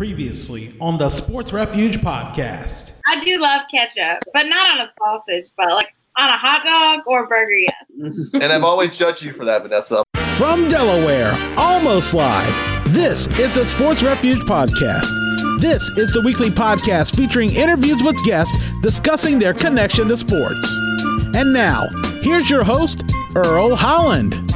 Previously on the Sports Refuge podcast. I do love ketchup, but not on a sausage, but like on a hot dog or a burger, yes. and I've always judged you for that, Vanessa. From Delaware, almost live, this is the Sports Refuge podcast. This is the weekly podcast featuring interviews with guests discussing their connection to sports. And now, here's your host, Earl Holland.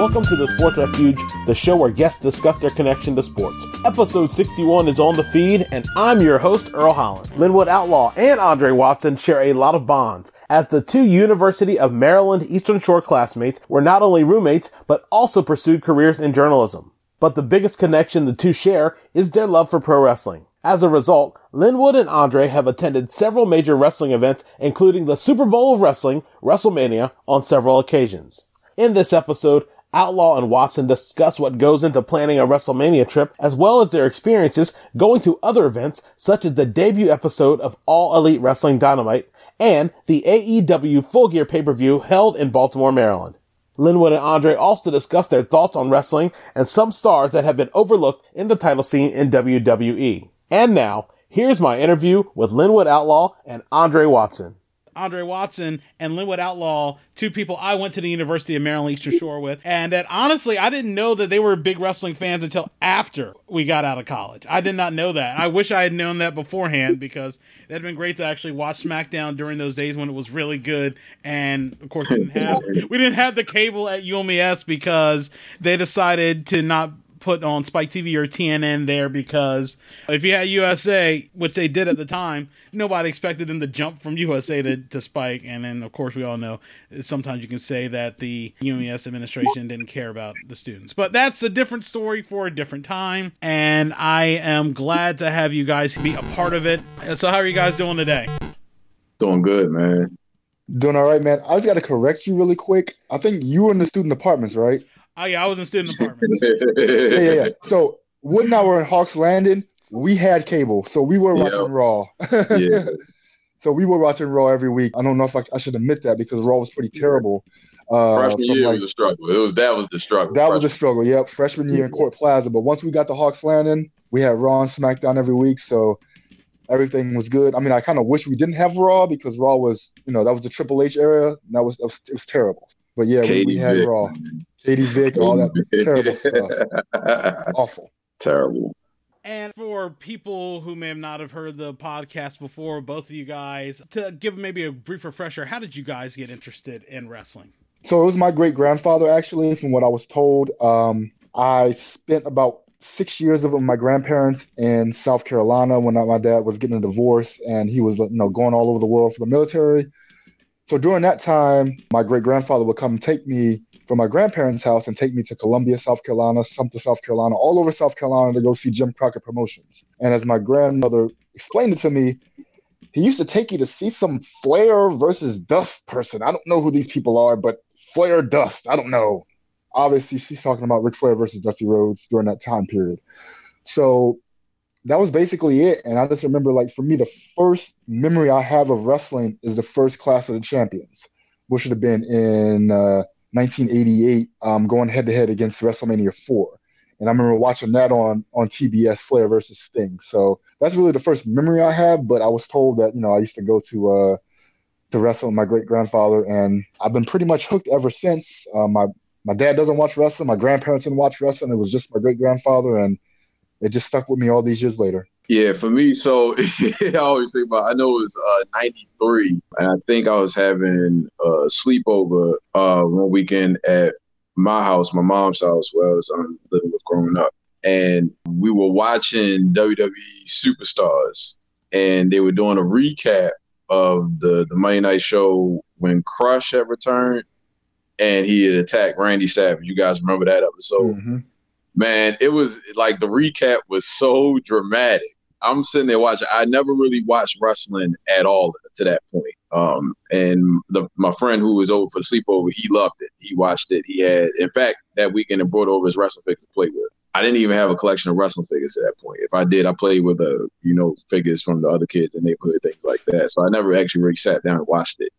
Welcome to the Sports Refuge, the show where guests discuss their connection to sports. Episode 61 is on the feed, and I'm your host, Earl Holland. Linwood Outlaw and Andre Watson share a lot of bonds, as the two University of Maryland Eastern Shore classmates were not only roommates, but also pursued careers in journalism. But the biggest connection the two share is their love for pro wrestling. As a result, Linwood and Andre have attended several major wrestling events, including the Super Bowl of Wrestling, WrestleMania, on several occasions. In this episode, Outlaw and Watson discuss what goes into planning a WrestleMania trip, as well as their experiences going to other events, such as the debut episode of All Elite Wrestling Dynamite and the AEW Full Gear pay-per-view held in Baltimore, Maryland. Linwood and Andre also discuss their thoughts on wrestling and some stars that have been overlooked in the title scene in WWE. And now, here's my interview with Linwood Outlaw and Andre Watson. Andre Watson and Linwood Outlaw, two people I went to the University of Maryland Eastern Shore with. And that honestly, I didn't know that they were big wrestling fans until after we got out of college. I did not know that. I wish I had known that beforehand because it had been great to actually watch SmackDown during those days when it was really good. And of course, we didn't have we didn't have the cable at UMES because they decided to not put on Spike TV or TNN there because if you had USA, which they did at the time, nobody expected them to jump from USA to, to Spike. And then, of course, we all know sometimes you can say that the UMES administration didn't care about the students. But that's a different story for a different time. And I am glad to have you guys be a part of it. So, how are you guys doing today? Doing good, man. Doing all right, man. I just got to correct you really quick. I think you were in the student apartments, right? Oh yeah, I was in student apartments. yeah, yeah, yeah. So Wood and I were in Hawks Landing. We had cable, so we were watching yep. Raw. yeah. So we were watching Raw every week. I don't know if I, I should admit that because Raw was pretty terrible. Uh, freshman year like, was a struggle. It was that was the struggle. That freshman. was the struggle. Yep, freshman year in Court Plaza. But once we got the Hawks Landing, we had Raw and SmackDown every week, so everything was good. I mean, I kind of wish we didn't have Raw because Raw was, you know, that was the Triple H era. that was, was it was terrible. But yeah, we, we, had Vick. Raw. Katie Vick, all that terrible stuff. Awful. Terrible. And for people who may not have heard the podcast before, both of you guys, to give maybe a brief refresher, how did you guys get interested in wrestling? So it was my great grandfather, actually, from what I was told. Um, I spent about six years of it with my grandparents in South Carolina when my dad was getting a divorce and he was you know going all over the world for the military. So during that time, my great grandfather would come take me from my grandparents' house and take me to Columbia, South Carolina, Sumter, South Carolina, all over South Carolina to go see Jim Crockett Promotions. And as my grandmother explained it to me, he used to take you to see some Flair versus Dust person. I don't know who these people are, but Flair Dust, I don't know. Obviously, she's talking about Ric Flair versus Dusty Rhodes during that time period. So that was basically it. And I just remember, like, for me, the first memory I have of wrestling is the first Clash of the Champions, which should have been in uh, 1988, um, going head to head against WrestleMania 4. And I remember watching that on on TBS, Flair versus Sting. So that's really the first memory I have. But I was told that you know I used to go to uh, to wrestle with my great grandfather, and I've been pretty much hooked ever since. Uh, my my dad doesn't watch wrestling. My grandparents didn't watch wrestling. It was just my great grandfather, and it just stuck with me all these years later. Yeah, for me, so I always think about. I know it was uh, '93, and I think I was having a sleepover uh, one weekend at my house, my mom's house, where I was um, living with growing up, and we were watching WWE Superstars, and they were doing a recap of the the Monday Night Show when Crush had returned, and he had attacked Randy Savage. You guys remember that episode? Mm-hmm man, it was like the recap was so dramatic. I'm sitting there watching. I never really watched wrestling at all to that point. Um, and the, my friend who was over for the sleepover, he loved it. He watched it. He had, in fact, that weekend, and brought over his wrestling figures to play with. I didn't even have a collection of wrestling figures at that point. If I did, I played with the, you know, figures from the other kids in the neighborhood, things like that. So I never actually really sat down and watched it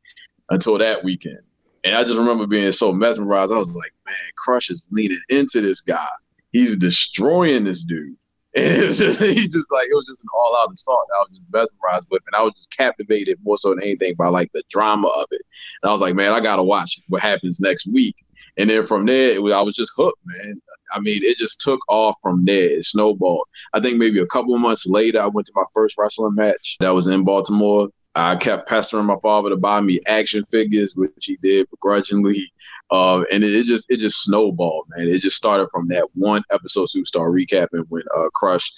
until that weekend. And I just remember being so mesmerized. I was like, man, Crush is leaning into this guy he's destroying this dude. And it was just he just like it was just an all out assault I was just mesmerized with, and I was just captivated more so than anything by like the drama of it. And I was like, man, I gotta watch what happens next week. And then from there, was, I was just hooked, man. I mean, it just took off from there. It snowballed. I think maybe a couple of months later, I went to my first wrestling match that was in Baltimore. I kept pestering my father to buy me action figures, which he did begrudgingly. Uh, and it, it, just it just snowballed, man. It just started from that one episode superstar recapping when uh, Crush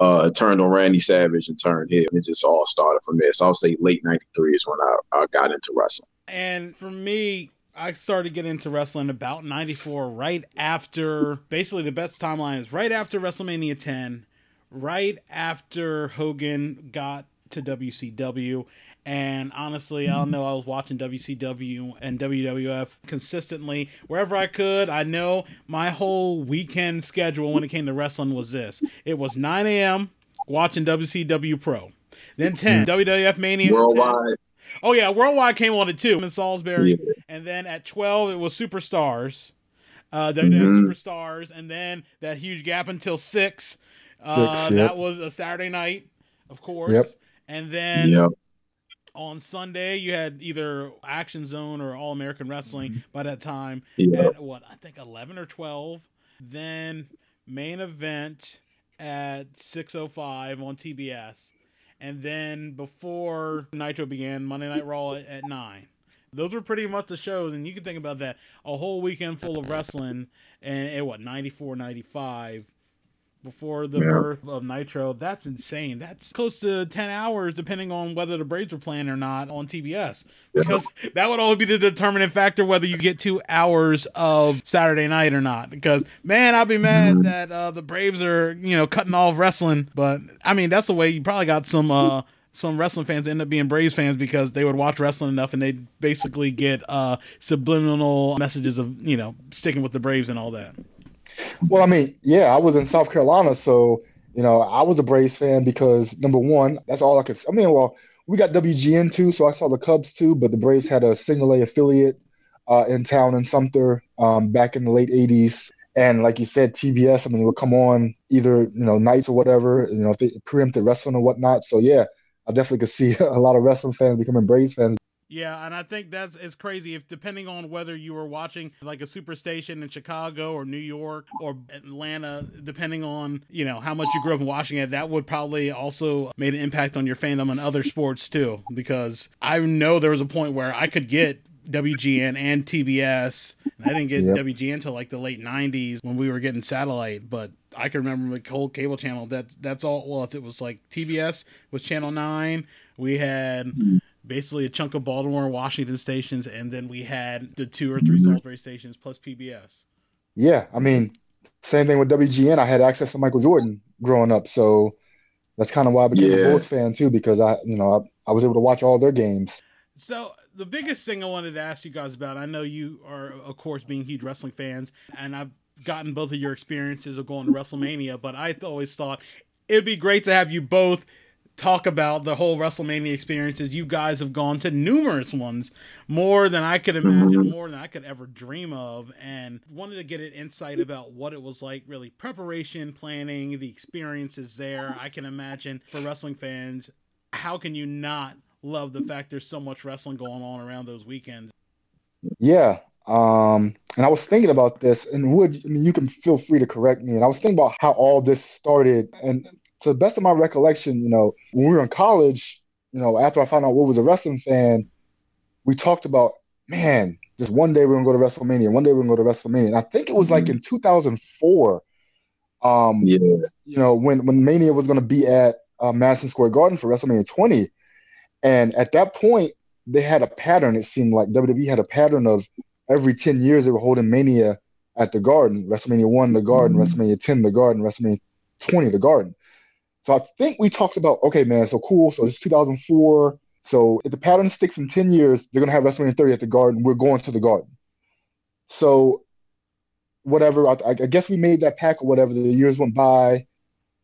uh, turned on Randy Savage and turned him. It just all started from there. So I'll say late '93 is when I, I got into wrestling. And for me, I started getting into wrestling about 94, right after basically the best timeline is right after WrestleMania 10, right after Hogan got to WCW. And honestly, I don't know. I was watching WCW and WWF consistently wherever I could. I know my whole weekend schedule when it came to wrestling was this it was 9 a.m. watching WCW Pro, then 10 WWF Mania. Worldwide. 10. Oh, yeah, Worldwide came on it too in Salisbury. Yeah. And then at 12, it was Superstars. Uh, WWF Mhm. Superstars. And then that huge gap until 6. Uh, Six, yep. That was a Saturday night, of course. Yep. And then Yep. on Sunday, you had either Action Zone or All American Wrestling mm-hmm. by that time Yep. at what I think 11 or 12. Then main event at 6:05 on TBS, and then before Nitro began, Monday Night Raw at, at nine. Those were pretty much the shows, and you can think about that a whole weekend full of wrestling, and at what 94, 95 before the Yeah. birth of Nitro. That's insane. That's close to 10 hours, depending on whether the Braves were playing or not on TBS. Because that would only be the determining factor whether you get two hours of Saturday night or not. Because, man, I'd be mad Mhm. that uh, the Braves are, you know, cutting off wrestling. But, I mean, that's the way you probably got some. Uh, some wrestling fans end up being Braves fans because they would watch wrestling enough and they'd basically get uh, subliminal messages of, you know, sticking with the Braves and all that. Well, I mean, yeah, I was in South Carolina, so you know, I was a Braves fan because number one, that's all I could. I mean, well, we got WGN too, so I saw the Cubs too, but the Braves had a single A affiliate uh, in town in Sumter um, back in the late '80s. And like you said, TBS, I mean, it would come on either you know nights or whatever, you know, if they preempted wrestling or whatnot. So yeah, I definitely could see a lot of wrestling fans becoming Braves fans. Yeah, and I think that's it's crazy if depending on whether you were watching like a superstation in Chicago or New York or Atlanta, depending on you know how much you grew up watching it, that would probably also made an impact on your fandom on other sports too. Because I know there was a point where I could get WGN and TBS. And I didn't get Yep. WGN until like the late '90s when we were getting satellite, but I can remember the whole cable channel. That that's all it was. It was like TBS was channel nine. We had hmm. Basically a chunk of Baltimore and Washington stations, and then we had the two or three Salisbury stations plus PBS. Yeah, I mean, same thing with WGN. I had access to Michael Jordan growing up, so that's kind of why I became Yeah. a Bulls fan too, because I, you know, I, I was able to watch all their games. So the biggest thing I wanted to ask you guys about, I know you are, of course, being huge wrestling fans, and I've gotten both of your experiences of going to WrestleMania, but I always thought it'd be great to have you both talk about the whole WrestleMania experiences. You guys have gone to numerous ones, more than I could imagine, more than I could ever dream of, and wanted to get an insight about what it was like, really preparation, planning, the experiences there. I can imagine for wrestling fans, how can you not love the fact there's so much wrestling going on around those weekends? Yeah. Um, and I was thinking about this, and would I mean you can feel free to correct me. And I was thinking about how all this started, and to the best of my recollection, you know, when we were in college, you know, after I found out what was a wrestling fan, we talked about, man, just one day we're gonna go to WrestleMania, one day we're gonna go to WrestleMania. And I think it was like in 2004, um, Yeah. you know, when when Mania was going to be at uh, Madison Square Garden for WrestleMania 20, and at that point they had a pattern. It seemed like WWE had a pattern of every 10 years they were holding Mania at the Garden. WrestleMania 1, the Garden. WrestleMania 10, the Garden. WrestleMania 20, the Garden. So I think we talked about, okay, man, so cool. So it's 2004. So if the pattern sticks in 10 years, they're going to have WrestleMania 30 at the Garden. We're going to the Garden. So whatever, I, I guess we made that pack or whatever. The years went by.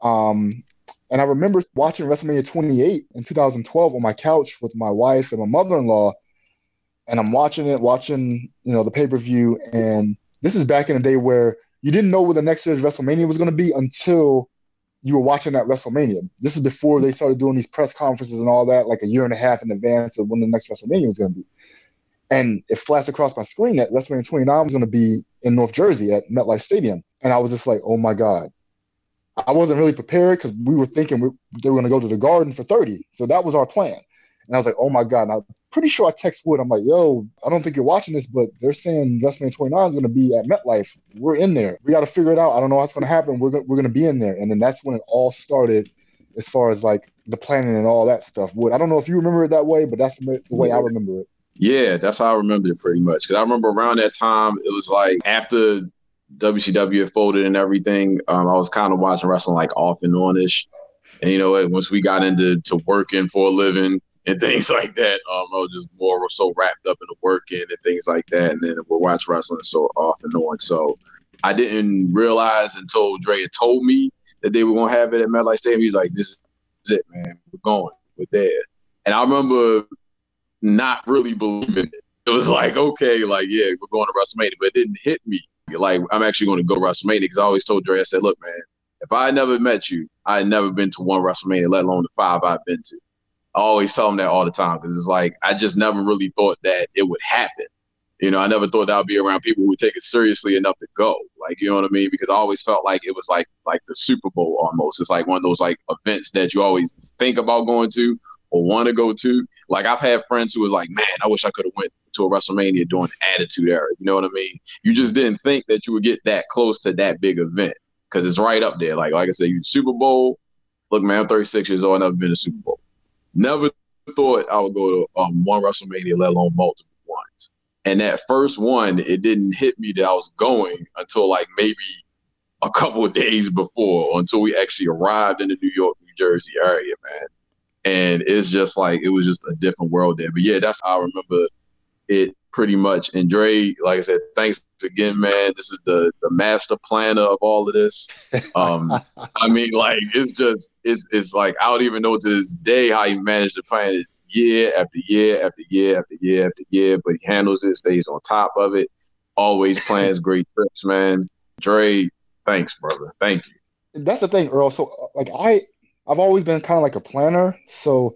Um, and I remember watching WrestleMania 28 in 2012 on my couch with my wife and my mother-in-law. And I'm watching it, watching, you know, the pay-per-view. And this is back in the day where you didn't know where the next year's WrestleMania was going to be until you were watching that WrestleMania. This is before they started doing these press conferences and all that, like a year and a half in advance of when the next WrestleMania was going to be. And it flashed across my screen that WrestleMania 29 was going to be in North Jersey at MetLife Stadium. And I was just like, oh my God. I wasn't really prepared because we were thinking we, they were going to go to the Garden for 30. So that was our plan. And I was like, oh my God. And I'm pretty sure I text Wood. I'm like, yo, I don't think you're watching this, but they're saying WrestleMania 29 is going to be at MetLife. We're in there. We got to figure it out. I don't know what's going to happen. We're, go- we're going to be in there. And then that's when it all started as far as like the planning and all that stuff. Wood, I don't know if you remember it that way, but that's the way I remember it. Yeah, that's how I remember it pretty much. Because I remember around that time, it was like after WCW had folded and everything, um, I was kind of watching wrestling like off and on ish. And you know, once we got into to working for a living and things like that, um, I was just more so wrapped up in the working and things like that. And then we'll watch wrestling so off and on. So I didn't realize until Dre had told me that they were gonna have it at MetLife Stadium. He's like, "This is it, man. We're going. We're there." And I remember not really believing it. It was like, okay, like, yeah, we're going to WrestleMania, but it didn't hit me. Like, I'm actually going to go WrestleMania because I always told Dre, I said, look, man, if I never met you, I had never been to one WrestleMania, let alone the five I've been to. I always tell them that all the time because it's like, I just never really thought that it would happen. You know, I never thought that would be around people who would take it seriously enough to go. Like, you know what I mean? Because I always felt like it was like like the Super Bowl almost. It's like one of those like events that you always think about going to or want to go to. Like I've had friends who was like, "Man, I wish I could have went to a WrestleMania during the Attitude Era." You know what I mean? You just didn't think that you would get that close to that big event because it's right up there. Like like I said, you Super Bowl. Look, man, I'm 36 years old. I've never been to Super Bowl. Never thought I would go to um, one WrestleMania, let alone multiple ones. And that first one, it didn't hit me that I was going until like maybe a couple of days before, until we actually arrived in the New York, New Jersey area, man and it's just like it was just a different world there. But yeah, that's how I remember it pretty much. And Dre, like I said, thanks again, man. This is the the master planner of all of this. Um, I mean, like it's just it's it's like I don't even know to this day how he managed to plan it year after year after year after year after year, but he handles it, stays on top of it, always plans great trips, man. Dre, thanks, brother. Thank you. That's the thing, Earl. So like I I've always been kind of like a planner. So,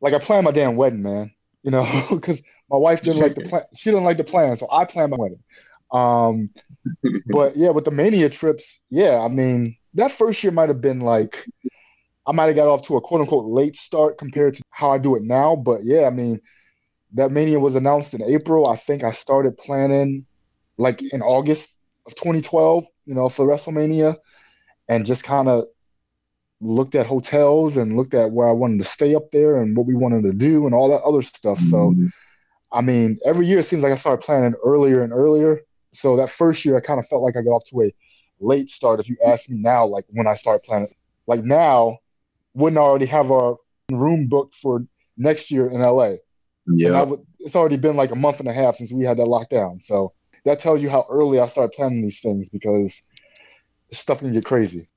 like, I plan my damn wedding, man. You know, because my wife didn't like the plan. She didn't like the plan, so I planned my wedding. Um, but yeah, with the mania trips, yeah, I mean, that first year might have been like, I might have got off to a quote unquote late start compared to how I do it now. But yeah, I mean, that mania was announced in April. I think I started planning like in August of 2012, you know, for WrestleMania, and just kind of looked at hotels and looked at where I wanted to stay up there and what we wanted to do and all that other stuff. So, Mm-hmm. I mean, every year it seems like I started planning earlier and earlier. So that first year, I kind of felt like I got off to a late start. If you ask me now, like when I start planning, like now, wouldn't I already have our room booked for next year in LA? Yeah. would, it's already been like a month and a half since we had that lockdown. So that tells you how early I started planning these things because stuff can get crazy.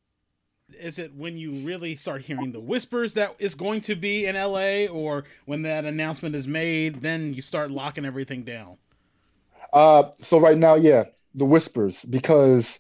Is it when you really start hearing the whispers that it's going to be in LA, or when that announcement is made, then you start locking everything down? Uh, so right now, yeah, the whispers, because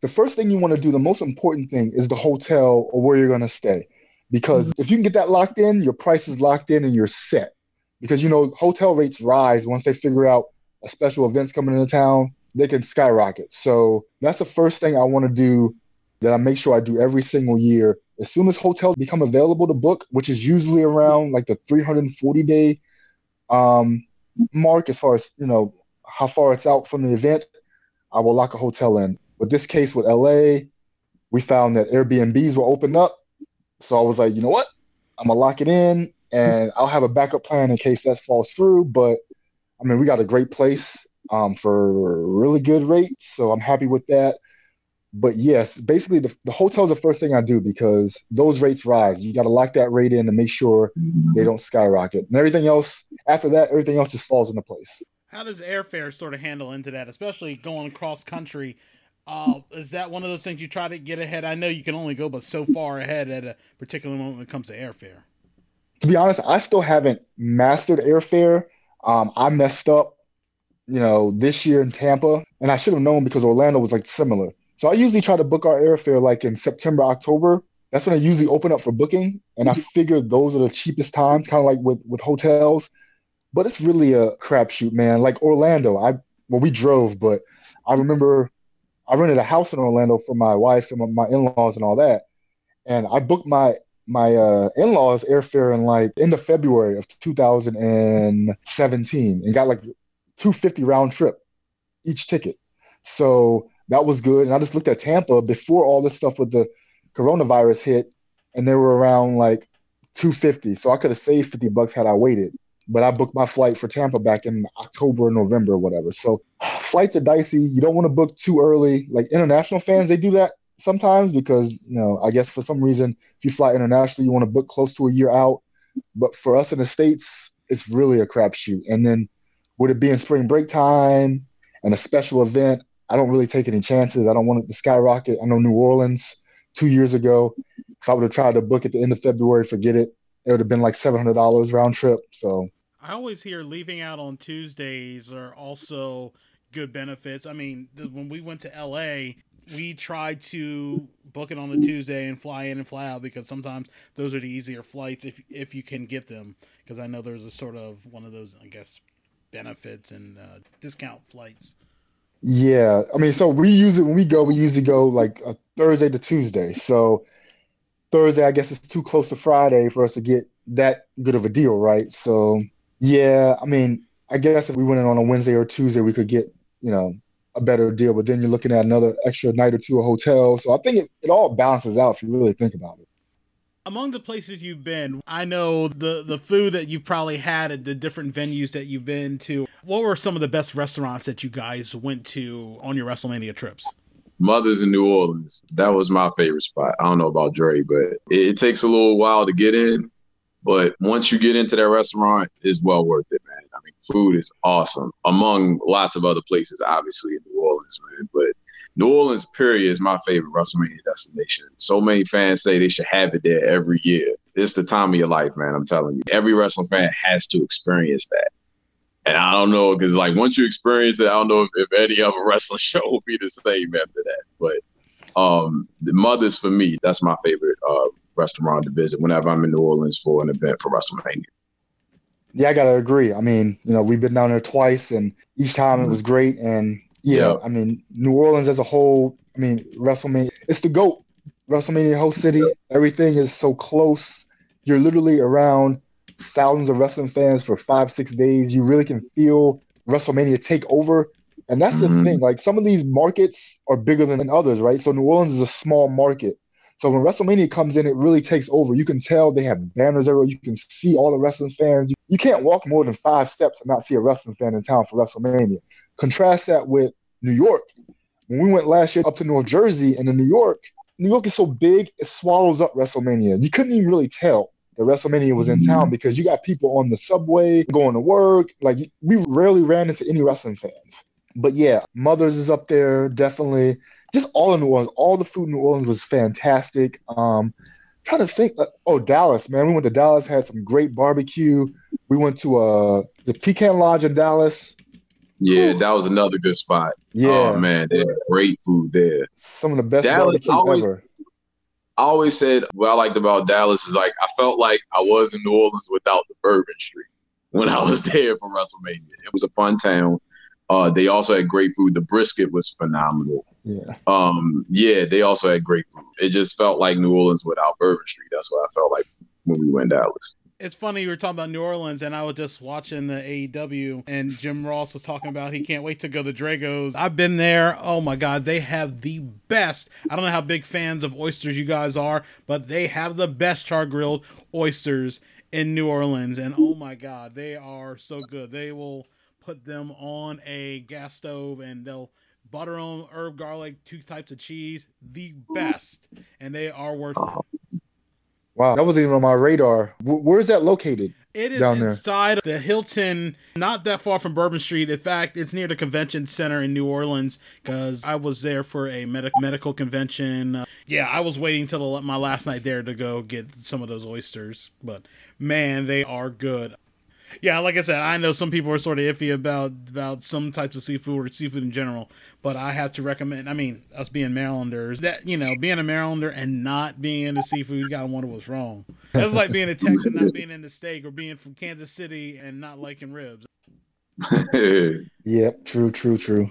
the first thing you want to do, the most important thing is the hotel or where you're going to stay. Because if you can get that locked in, your price is locked in and you're set. Because, you know, hotel rates rise once they figure out a special event's coming into town, they can skyrocket. So that's the first thing I want to do that I make sure I do every single year. As soon as hotels become available to book, which is usually around like the 340 day um, mark, as far as, you know, how far it's out from the event, I will lock a hotel in. With this case with LA, we found that Airbnbs were opened up. So I was like, you know what? I'm gonna lock it in and I'll have a backup plan in case that falls through. But I mean, we got a great place um, for really good rates. So I'm happy with that. But yes, basically the, the hotel's the first thing I do because those rates rise. You got to lock that rate in to make sure they don't skyrocket. And everything else, after that, everything else just falls into place. How does airfare sort of handle into that, especially going across country? Uh, is that one of those things you try to get ahead? I know you can only go but so far ahead at a particular moment when it comes to airfare. to be honest, I still haven't mastered airfare. Um, I messed up you know, this year in Tampa, and I should have known because Orlando was like similar. So I usually try to book our airfare like in September, October. That's when I usually open up for booking, and I figure those are the cheapest times, kind of like with with hotels. But it's really a crapshoot, man. Like Orlando, I well we drove, but I remember I rented a house in Orlando for my wife and my in-laws and all that, and I booked my my uh, in-laws airfare in like end of February of 2017 and got like 250 round trip each ticket. So that was good. And I just looked at Tampa before all this stuff with the coronavirus hit, and they were around like 250. So I could have saved 50 bucks had I waited. But I booked my flight for Tampa back in October November or whatever. So flights are dicey. You don't want to book too early. Like international fans, they do that sometimes because, you know, I guess for some reason, if you fly internationally, you want to book close to a year out. But for us in the States, it's really a crapshoot. And then would it be in spring break time and a special event? I don't really take any chances. I don't want it to skyrocket. I know New Orleans two years ago, if I would have tried to book at the end of February, forget it. It would have been like seven hundred dollars round trip. So I always hear leaving out on Tuesdays are also good benefits. I mean, when we went to LA, we tried to book it on a Tuesday and fly in and fly out because sometimes those are the easier flights if if you can get them. Because I know there's a sort of one of those, I guess, benefits and uh, discount flights. Yeah, I mean, so we use it when we go. We usually go like a Thursday to Tuesday. So Thursday, I guess, is too close to Friday for us to get that good of a deal, right? So yeah, I mean, I guess if we went in on a Wednesday or Tuesday, we could get you know a better deal. But then you're looking at another extra night or two a hotel. So I think it, it all balances out if you really think about it among the places you've been, I know the the food that you've probably had at the different venues that you've been to. What were some of the best restaurants that you guys went to on your WrestleMania trips? Mother's in New Orleans. That was my favorite spot. I don't know about Dre, but it, it takes a little while to get in. But once you get into that restaurant, it's well worth it, man. I mean, food is awesome, among lots of other places, obviously in New Orleans, man. But New Orleans, period, is my favorite WrestleMania destination. So many fans say they should have it there every year. It's the time of your life, man. I'm telling you. Every wrestling fan has to experience that. And I don't know, because like once you experience it, I don't know if, if any other wrestling show will be the same after that. But um, the Mothers for me, that's my favorite uh, restaurant to visit whenever I'm in New Orleans for an event for WrestleMania. Yeah, I gotta agree. I mean, you know, we've been down there twice, and each time it was great. And yeah, I mean, New Orleans as a whole, I mean, WrestleMania, it's the GOAT. WrestleMania whole city. Everything is so close. You're literally around thousands of wrestling fans for five, six days. You really can feel WrestleMania take over. And that's mm-hmm. the thing. Like some of these markets are bigger than others, right? So New Orleans is a small market. So when WrestleMania comes in, it really takes over. You can tell they have banners everywhere. You can see all the wrestling fans. You can't walk more than five steps and not see a wrestling fan in town for WrestleMania. Contrast that with New York. When we went last year up to North Jersey and in New York, New York is so big, it swallows up WrestleMania. You couldn't even really tell that WrestleMania was in town because you got people on the subway going to work. Like we rarely ran into any wrestling fans. But yeah, Mothers is up there definitely. Just all in New Orleans, all the food in New Orleans was fantastic. Um, trying to think. Uh, oh, Dallas, man, we went to Dallas, had some great barbecue. We went to uh the Pecan Lodge in Dallas. Yeah, that was another good spot. Yeah, oh man, they had great food there. Some of the best Dallas always, ever. I always said what I liked about Dallas is like I felt like I was in New Orleans without the Bourbon Street when I was there for WrestleMania. It was a fun town. Uh, they also had great food. The brisket was phenomenal. Yeah. Um, yeah, they also had great food. It just felt like New Orleans without Bourbon Street. That's what I felt like when we went Dallas it's funny you were talking about New Orleans, and I was just watching the AEW, and Jim Ross was talking about he can't wait to go to Drago's. I've been there. Oh my God, they have the best. I don't know how big fans of oysters you guys are, but they have the best char grilled oysters in New Orleans, and oh my God, they are so good. They will put them on a gas stove, and they'll butter them, herb, garlic, two types of cheese, the best, and they are worth it. Wow, that wasn't even on my radar. W- where's that located? It is down inside there? the Hilton, not that far from Bourbon Street. In fact, it's near the convention center in New Orleans because I was there for a med- medical convention. Uh, yeah, I was waiting till the, my last night there to go get some of those oysters. But man, they are good. Yeah, like I said, I know some people are sort of iffy about about some types of seafood or seafood in general, but I have to recommend. I mean, us being Marylanders, that you know, being a Marylander and not being into seafood, you gotta wonder what's wrong. That's like being a Texan not being into steak, or being from Kansas City and not liking ribs. Yep, true, true, true.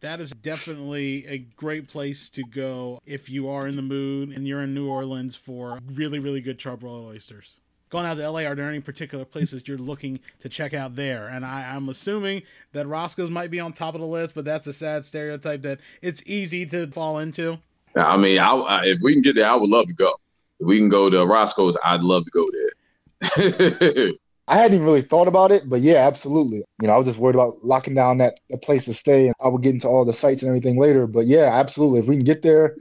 That is definitely a great place to go if you are in the mood and you're in New Orleans for really, really good charbroiled oysters. Going out to LA, are there any particular places you're looking to check out there? And I, I'm assuming that Roscoe's might be on top of the list, but that's a sad stereotype that it's easy to fall into. I mean, I, I, if we can get there, I would love to go. If we can go to Roscoe's, I'd love to go there. I hadn't even really thought about it, but yeah, absolutely. You know, I was just worried about locking down that, that place to stay, and I would get into all the sites and everything later. But yeah, absolutely. If we can get there,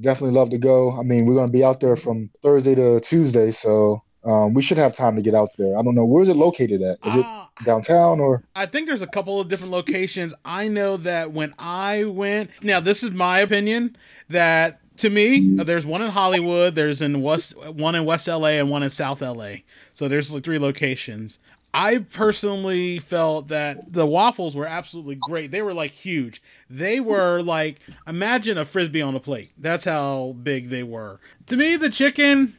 definitely love to go. I mean, we're going to be out there from Thursday to Tuesday, so um, we should have time to get out there. I don't know where's it located at. Is it Ah, downtown or? I think there's a couple of different locations. I know that when I went, now this is my opinion that to me, there's one in Hollywood, there's in West, one in West LA, and one in South LA. So there's like three locations. I personally felt that the waffles were absolutely great. They were like huge. They were like imagine a frisbee on a plate. That's how big they were. To me, the chicken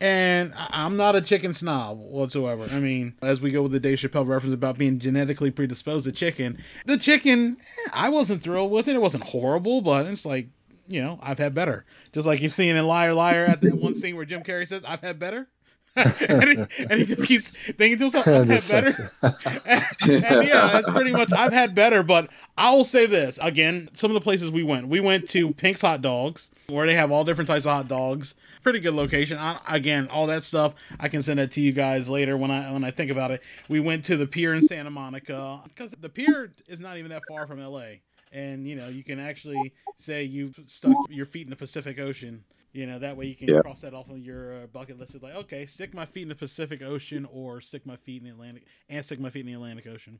and I'm not a chicken snob whatsoever. I mean, as we go with the Dave Chappelle reference about being genetically predisposed to chicken, the chicken, eh, I wasn't thrilled with it. It wasn't horrible, but it's like, you know, I've had better. Just like you've seen in Liar Liar at that one scene where Jim Carrey says, I've had better. and, he, and he just keeps thinking to himself, I've had better. and, and yeah, that's pretty much. I've had better, but I will say this again. Some of the places we went, we went to Pink's Hot Dogs, where they have all different types of hot dogs. Pretty good location. I, again, all that stuff I can send it to you guys later when I when I think about it. We went to the pier in Santa Monica because the pier is not even that far from L.A. And you know you can actually say you've stuck your feet in the Pacific Ocean. You know that way you can Yeah. cross that off on your uh, bucket list. It's like okay, stick my feet in the Pacific Ocean or stick my feet in the Atlantic and stick my feet in the Atlantic Ocean.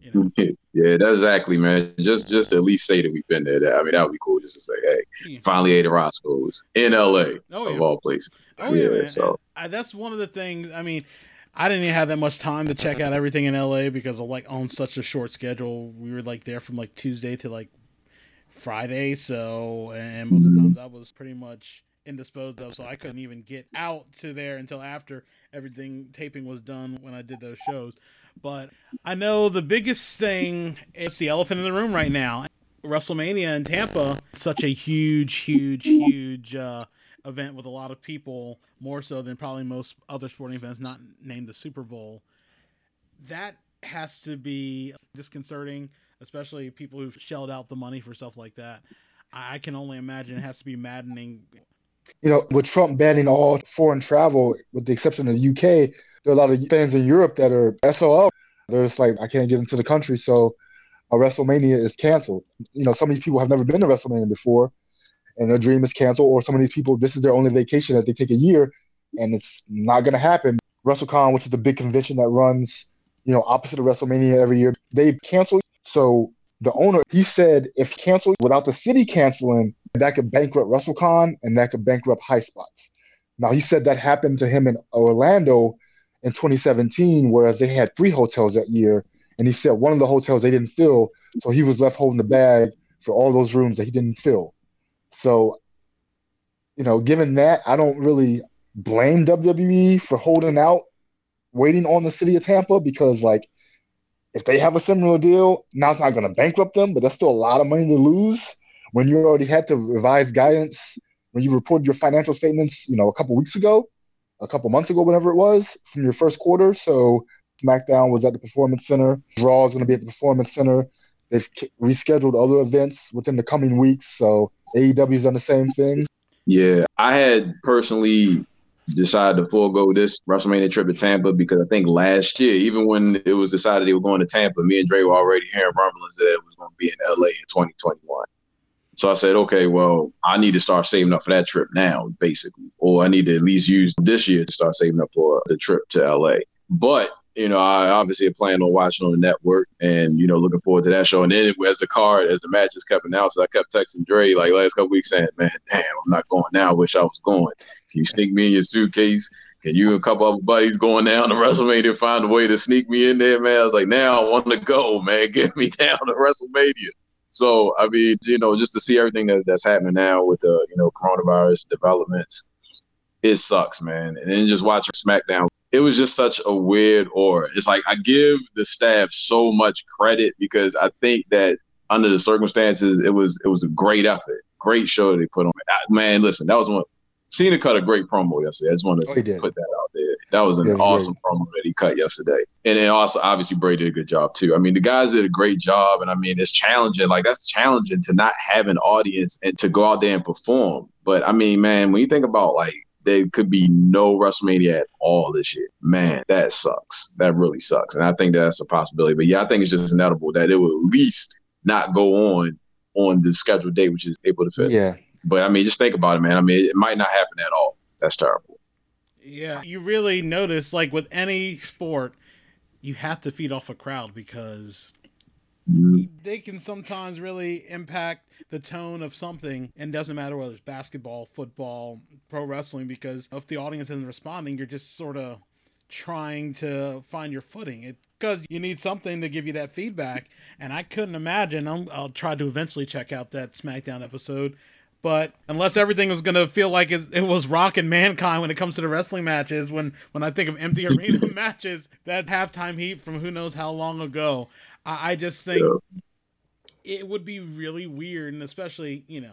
You know, yeah, that's exactly, man. Just just at least say that we've been there. That- I mean, that would be cool just to say, hey, Yeah. finally ate at Roscoe's in LA, Oh, of all places. Oh yeah, Yeah, so- I, that's one of the things. I mean, I didn't even have that much time to check out everything in LA because of like on such a short schedule. We were like there from like Tuesday to like Friday, so and most of the mm-hmm. times I was pretty much indisposed of, so I couldn't even get out to there until after everything taping was done when I did those shows. But I know the biggest thing is the elephant in the room right now. WrestleMania in Tampa, such a huge, huge, huge uh, event with a lot of people, more so than probably most other sporting events, not named the Super Bowl. That has to be disconcerting, especially people who've shelled out the money for stuff like that. I I can only imagine it has to be maddening. You know, with Trump banning all foreign travel, with the exception of the UK, there are a lot of fans in Europe that are SOL. They're just like, I can't get into the country, so uh, WrestleMania is canceled. You know, some of these people have never been to WrestleMania before, and their dream is canceled. Or some of these people, this is their only vacation that they take a year, and it's not going to happen. WrestleCon, which is the big convention that runs, you know, opposite of WrestleMania every year, they canceled. So the owner, he said, if canceled without the city canceling, that could bankrupt WrestleCon and that could bankrupt Highspots. Now he said that happened to him in Orlando in 2017, whereas they had three hotels that year, and he said one of the hotels they didn't fill, so he was left holding the bag for all those rooms that he didn't fill. So, you know, given that, I don't really blame WWE for holding out, waiting on the city of Tampa because, like, if they have a similar deal, now it's not going to bankrupt them, but that's still a lot of money to lose when you already had to revise guidance when you reported your financial statements, you know, a couple weeks ago, a couple months ago, whatever it was, from your first quarter. So SmackDown was at the Performance Center. Raw is going to be at the Performance Center. They've rescheduled other events within the coming weeks. So AEW's done the same thing. Yeah, I had personally decided to forego this WrestleMania trip to Tampa because I think last year, even when it was decided they were going to Tampa, me and Dre were already hearing rumblings that it was going to be in LA in 2021. So I said, okay, well, I need to start saving up for that trip now, basically, or I need to at least use this year to start saving up for the trip to LA. But you know, I obviously plan on watching on the network and, you know, looking forward to that show. And then as the card, as the matches kept announcing, I kept texting Dre like last couple weeks saying, man, damn, I'm not going now. I wish I was going. Can you sneak me in your suitcase? Can you and a couple other buddies going down to WrestleMania find a way to sneak me in there, man? I was like, now I want to go, man. Get me down to WrestleMania. So I mean, you know, just to see everything that's that's happening now with the you know coronavirus developments, it sucks, man. And then just watching SmackDown, it was just such a weird aura. It's like I give the staff so much credit because I think that under the circumstances, it was it was a great effort, great show they put on. Man, listen, that was one. Cena cut a great promo yesterday. I just wanted Oh, to put that out there. That was an Yeah, awesome promo that he cut yesterday. And then also, obviously, Bray did a good job too. I mean, the guys did a great job. And I mean, it's challenging. Like, that's challenging to not have an audience and to go out there and perform. But I mean, man, when you think about like, there could be no WrestleMania at all this year. Man, that sucks. That really sucks. And I think that's a possibility. But yeah, I think it's just inevitable that it will at least not go on on the scheduled date, which is April the 5th. Yeah. But I mean, just think about it, man. I mean, it might not happen at all. That's terrible. Yeah, you really notice like with any sport, you have to feed off a crowd because they can sometimes really impact the tone of something and doesn't matter whether it's basketball, football, pro wrestling because if the audience isn't responding, you're just sort of trying to find your footing. Because you need something to give you that feedback. And I couldn't imagine. I'll, I'll try to eventually check out that SmackDown episode. But unless everything was gonna feel like it, it was Rock and Mankind when it comes to the wrestling matches, when when I think of empty arena matches, that halftime heat from who knows how long ago, I, I just think it would be really weird, and especially you know,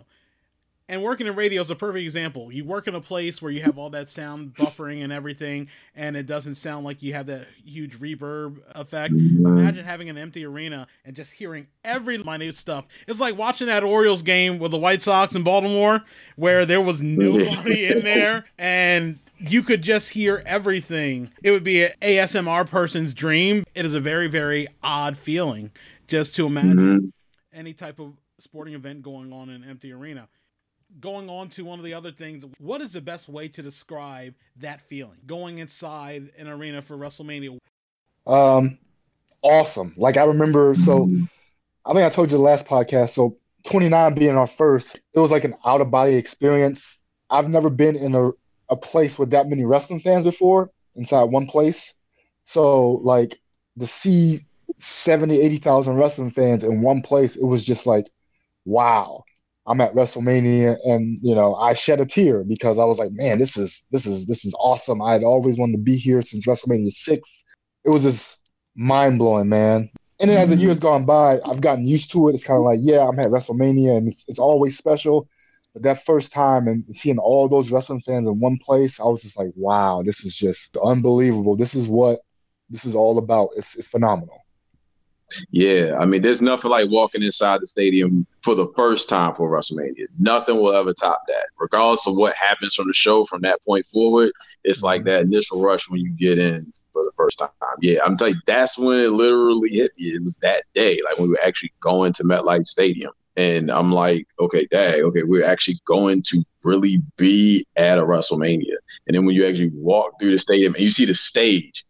and working in radio is a perfect example. You work in a place where you have all that sound buffering and everything, and it doesn't sound like you have that huge reverb effect. Imagine having an empty arena and just hearing every minute stuff. It's like watching that Orioles game with the White Sox in Baltimore, where there was nobody in there and you could just hear everything. It would be an ASMR person's dream. It is a very, very odd feeling just to imagine Mhm. any type of sporting event going on in an empty arena. Going on to one of the other things, what is the best way to describe that feeling? Going inside an arena for WrestleMania. Um, awesome. Like I remember, so I think I told you the last podcast. So 29 being our first, it was like an out of body experience. I've never been in a, a place with that many wrestling fans before inside one place. So like to see 70, 80,000 wrestling fans in one place, it was just like, wow. I'm at WrestleMania and you know I shed a tear because I was like, man, this is this is this is awesome. I had always wanted to be here since WrestleMania six. It was just mind blowing, man. And then as the mm-hmm. years gone by, I've gotten used to it. It's kind of like, yeah, I'm at WrestleMania and it's, it's always special. But that first time and seeing all those wrestling fans in one place, I was just like, wow, this is just unbelievable. This is what this is all about. It's, it's phenomenal. Yeah, I mean, there's nothing like walking inside the stadium for the first time for WrestleMania. Nothing will ever top that. Regardless of what happens from the show from that point forward, it's like mm-hmm. that initial rush when you get in for the first time. Yeah, I'm telling you, that's when it literally hit me. It was that day, like when we were actually going to MetLife Stadium. And I'm like, okay, dang, okay, we're actually going to really be at a WrestleMania. And then when you actually walk through the stadium and you see the stage,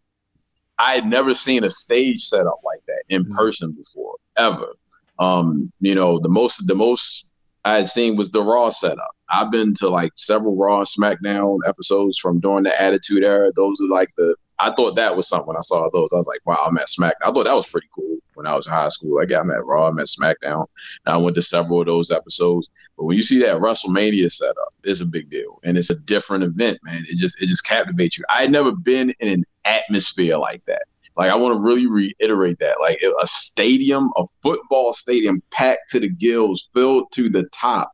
I had never seen a stage set up like that in person before, ever. Um, you know, the most the most I had seen was the Raw setup. I've been to like several Raw SmackDown episodes from during the Attitude Era. Those are like the I thought that was something when I saw those. I was like, wow, I'm at SmackDown. I thought that was pretty cool when I was in high school. Like, yeah, I'm at Raw, I'm at SmackDown. And I went to several of those episodes. But when you see that WrestleMania setup, it's a big deal. And it's a different event, man. It just it just captivates you. I had never been in an atmosphere like that. Like I want to really reiterate that. Like a stadium, a football stadium packed to the gills, filled to the top.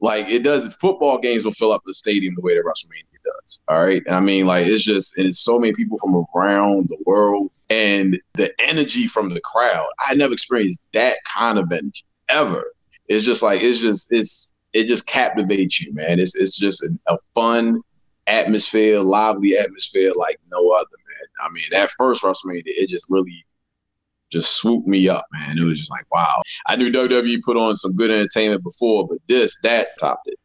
Like it does football games will fill up the stadium the way that WrestleMania does. All right. And I mean, like it's just and it's so many people from around the world and the energy from the crowd. I never experienced that kind of energy ever. It's just like it's just it's it just captivates you, man. It's it's just a, a fun atmosphere, lively atmosphere like no other, man. I mean, that first WrestleMania, it just really just swooped me up, man. It was just like, wow. I knew WWE put on some good entertainment before, but this, that topped it.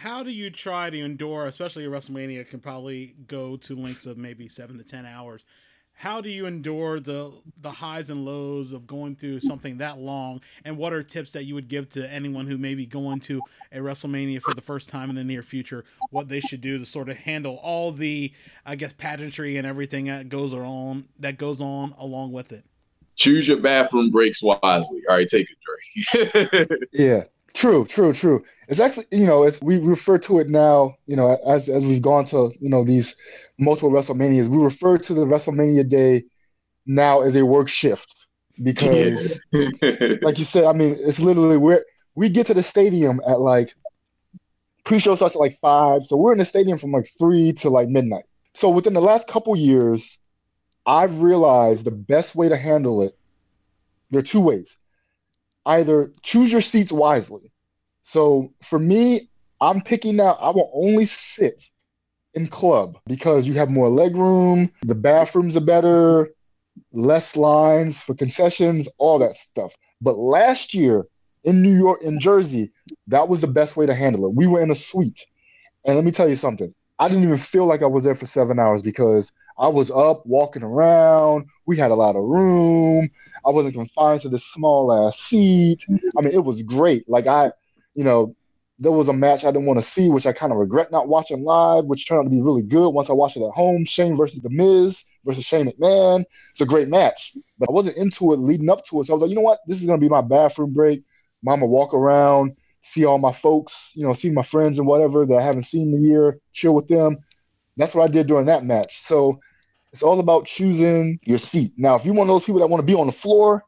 How do you try to endure, especially a WrestleMania can probably go to lengths of maybe seven to ten hours? how do you endure the the highs and lows of going through something that long? And what are tips that you would give to anyone who may be going to a wrestlemania for the first time in the near future? What they should do to sort of handle all the i guess pageantry and everything that goes on that goes on along with it? Choose your bathroom breaks wisely. All right take a drink. Yeah true true true it's actually you know it's we refer to it now you know as as we've gone to you know these multiple WrestleManias. We refer to the WrestleMania day now as a work shift because, like you said, I mean, it's literally where we get to the stadium at like pre-show starts at like five, so we're in the stadium from like three to like midnight. So within the last couple years, I've realized the best way to handle it. There are two ways. Either choose your seats wisely. So for me, I'm picking out. I will only sit in club because you have more leg room, the bathrooms are better, less lines for concessions, all that stuff. But last year in New York, in Jersey, that was the best way to handle it. We were in a suite. And let me tell you something. I didn't even feel like I was there for seven hours because I was up walking around. We had a lot of room. I wasn't confined to this small ass seat. I mean, it was great. Like I, you know, there was a match I didn't want to see, which I kind of regret not watching live, which turned out to be really good once I watched it at home. Shane versus The Miz versus Shane McMahon. It's a great match, but I wasn't into it leading up to it. So I was like, you know what? This is to be my bathroom break. Mama walk around, see all my folks, you know, see my friends and whatever that I haven't seen in a year, chill with them. That's what I did during that match. So it's all about choosing your seat. Now, if you're one of those people that want to be on the floor,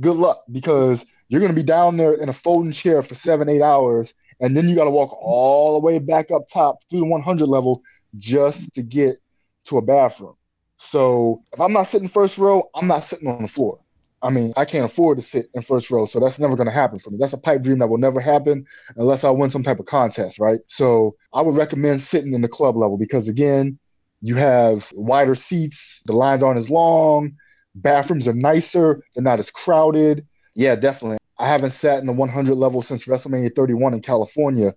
good luck because you're going to be down there in a folding chair for seven, eight hours and then you got to walk all the way back up top through the 100 level just to get to a bathroom. So if I'm not sitting first row, I'm not sitting on the floor. I mean, I can't afford to sit in first row, so that's never going to happen for me. That's a pipe dream that will never happen unless I win some type of contest, right? So I would recommend sitting in the club level because again, you have wider seats, the lines aren't as long, bathrooms are nicer, they're not as crowded. Yeah, definitely. I haven't sat in the 100 level since WrestleMania 31 in California,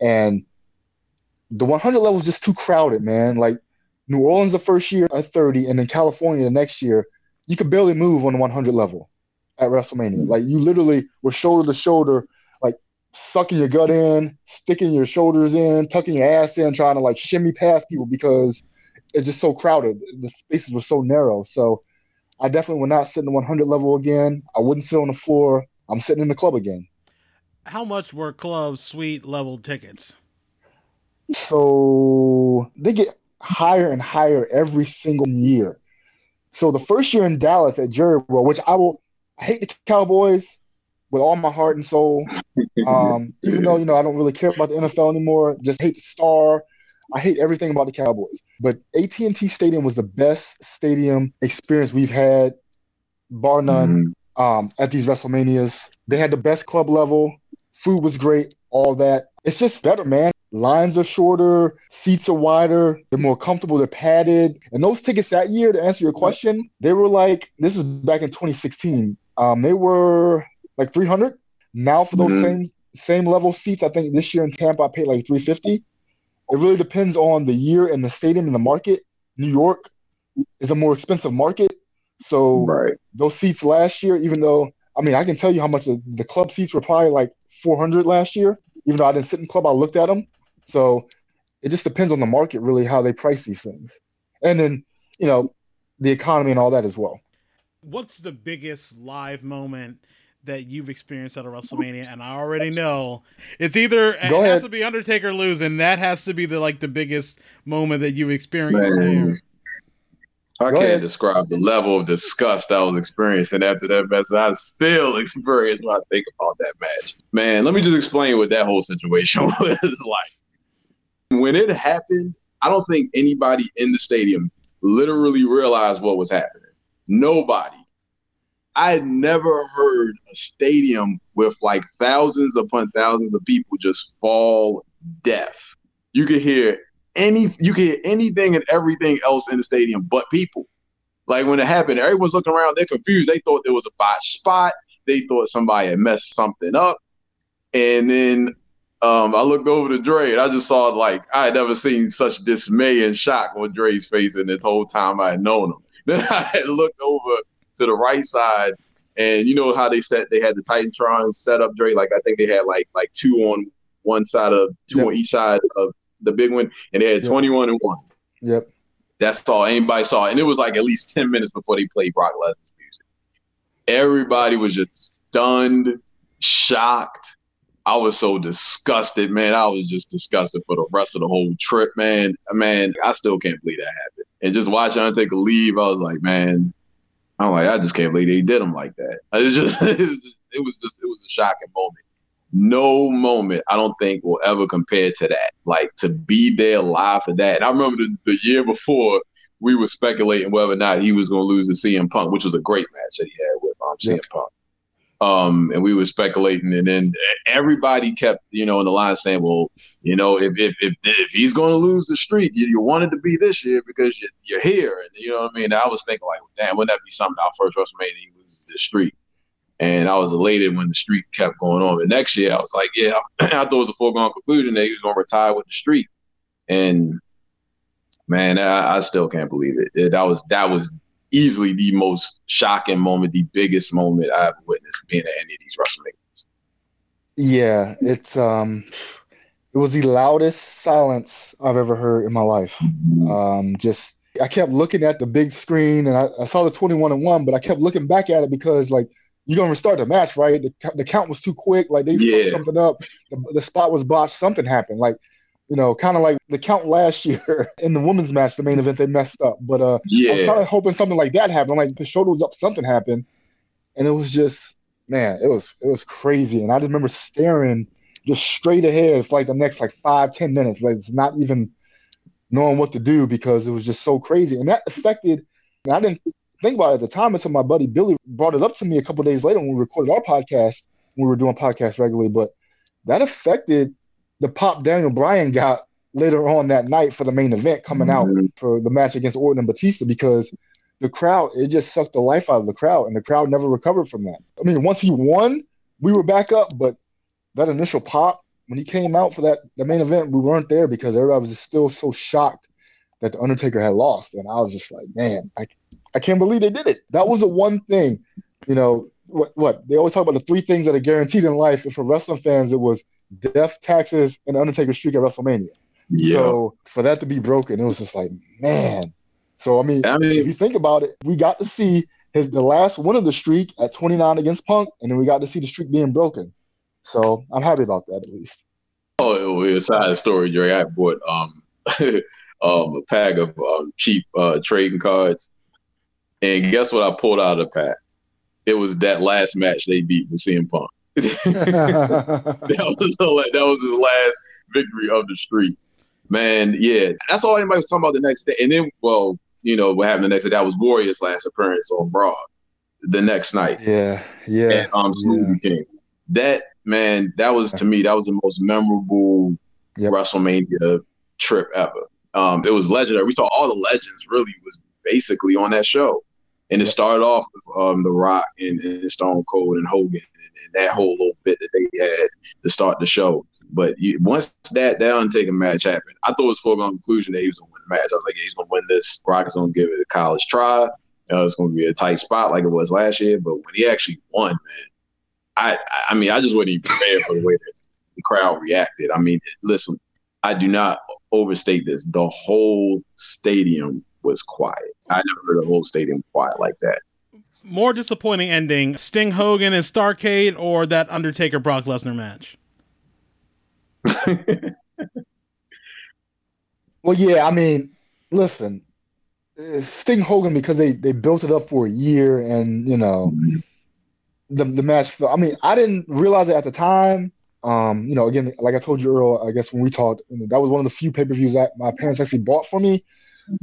and the 100 level is just too crowded, man. Like New Orleans the first year at 30, and then California the next year, you could barely move on the 100 level at WrestleMania. Mm-hmm. Like you literally were shoulder to shoulder, like sucking your gut in, sticking your shoulders in, tucking your ass in, trying to like shimmy past people because it's just so crowded. The spaces were so narrow. So I definitely would not sit in the 100 level again. I wouldn't sit on the floor. I'm sitting in the club again. How much were club suite level tickets? So they get higher and higher every single year. So the first year in Dallas at Jerry World, which I will, I hate the Cowboys with all my heart and soul. Um, even though you know I don't really care about the NFL anymore, just hate the star. I hate everything about the Cowboys. But AT&T Stadium was the best stadium experience we've had, bar none. Mm-hmm um, at these WrestleManias. They had the best club level. Food was great. All that. It's just better, man. Lines are shorter, seats are wider, they're more comfortable, they're padded. And those tickets that year, to answer your question, they were like this is back in 2016. Um, they were like 300. Now for those mm-hmm. same same level seats, I think this year in Tampa I paid like 350. It really depends on the year and the stadium and the market. New York is a more expensive market, so right. those seats last year, even though I mean I can tell you how much the, the club seats were probably like 400 last year. Even though I didn't sit in club, I looked at them. So it just depends on the market, really, how they price these things, and then you know the economy and all that as well. What's the biggest live moment? That you've experienced at a WrestleMania, and I already know it's either it Go has ahead. to be Undertaker losing. That has to be the like the biggest moment that you've experienced Man. I Go can't ahead. describe the level of disgust I was experiencing after that match. I still experience when I think about that match. Man, let me just explain what that whole situation was like. When it happened, I don't think anybody in the stadium literally realized what was happening. Nobody. I had never heard a stadium with like thousands upon thousands of people just fall deaf. You could hear any you can hear anything and everything else in the stadium but people. Like when it happened, everyone's looking around, they're confused. They thought there was a botched spot. They thought somebody had messed something up. And then um, I looked over to Dre and I just saw like I had never seen such dismay and shock on Dre's face in this whole time I had known him. then I looked over to the right side, and you know how they said they had the Titantron set up, Dre. Like I think they had like like two on one side of two Yep. on each side of the big one, and they had Yep. twenty one and one. Yep. That's all anybody saw, and it was like at least ten minutes before they played Brock Lesnar's music. Everybody was just stunned, shocked. I was so disgusted, man. I was just disgusted for the rest of the whole trip, man. Man, I still can't believe that happened. And just watching Undertaker leave, I was like, man, I'm like, I just can't believe they did him like that. It was just, it was just, it was just, it was a shocking moment. No moment I don't think will ever compare to that. Like to be there live for that. And I remember the, the year before we were speculating whether or not he was going to lose to CM Punk, which was a great match that he had with um, CM. Punk. Um, and we were speculating, and then everybody kept, you know, in the line saying, "Well, you know, if if if, if he's going to lose the streak, you, you wanted to be this year because you, you're here." And you know what I mean? I was thinking like, "Damn, wouldn't that be something? Our first WrestleMania, he loses the streak." And I was elated when the streak kept going on. But next year, I was like, "Yeah, I thought it was a foregone conclusion that he was going to retire with the streak." And man, I, I still can't believe it. It- That was that was easily the most shocking moment, the biggest moment I've witnessed being at any of these WrestleManias. Yeah, it's um, it was the loudest silence I've ever heard in my life. Um, just I kept looking at the big screen and I, I saw the 21 and one, but I kept looking back at it because like you're gonna restart the match, right? The, the count was too quick. Like they Yeah. something up. The, the spot was botched. Something happened. Like you know, kind of like the count last year in the women's match, the main event, they messed up. But uh, I was kind of hoping something like that happened. Like the shoulder was up, something happened, and it was just man, it was it was crazy. And I just remember staring just straight ahead for like the next like five ten minutes, like it's not even knowing what to do because it was just so crazy. And that affected. And I didn't think about it at the time until my buddy Billy brought it up to me a couple days later when we recorded our podcast. We were doing podcasts regularly, but that affected the pop Daniel Bryan got later on that night for the main event coming out Mhm. for the match against Orton and Batista because the crowd it just sucked the life out of the crowd and the crowd never recovered from that. I mean, once he won, we were back up, but that initial pop when he came out for that the main event, we weren't there because everybody was just still so shocked that the Undertaker had lost, and I was just like, man, I I can't believe they did it. That was the one thing, you know. What, what they always talk about the three things that are guaranteed in life, and for wrestling fans, it was death, taxes, and Undertaker streak at WrestleMania. yeah. So for that to be broken, it was just like, man. So I mean, I if you think about it, we got to see his the last one of the streak at 29 against Punk, and then we got to see the streak being broken. So I'm happy about that at least. oh, it was a side story, Dre. I bought um, um a pack of um, cheap uh, trading cards, and guess what? I pulled out of the pack. It was that last match they beat with CM Punk. that was the, that was his last victory of the streak. Man, yeah, that's all anybody was talking about the next day. And then, well, you know what happened the next day? That was Warrior's last appearance on Raw the next night. yeah, yeah, and um Smoothie King. That man, that was to me, that was the most memorable Yep. WrestleMania trip ever. Um, it was legendary. We saw all the legends really was basically on that show. And it started off with um, The Rock and, and Stone Cold and Hogan and, and that whole little bit that they had to start the show. But you, once that that Undertaker match happened, I thought it was foregone conclusion that he was going to win the match. I was like, yeah, he's going to win this. Rock is going to give it a college try. Uh, it's going to be a tight spot like it was last year. But when he actually won, man, I I mean, I just wasn't even prepared for the way that the crowd reacted. I mean, listen, I do not overstate this. The whole stadium was quiet. I never heard a whole stadium quiet like that. More disappointing ending: Sting Hogan and Starcade, or that Undertaker Brock Lesnar match. Well, yeah, I mean, listen, uh, Sting Hogan because they they built it up for a year, and you know, the the match. felt- I mean, I didn't realize it at the time. Um, you know, again, like I told you earlier, I guess when we talked, you know, that was one of the few pay per views that my parents actually bought for me.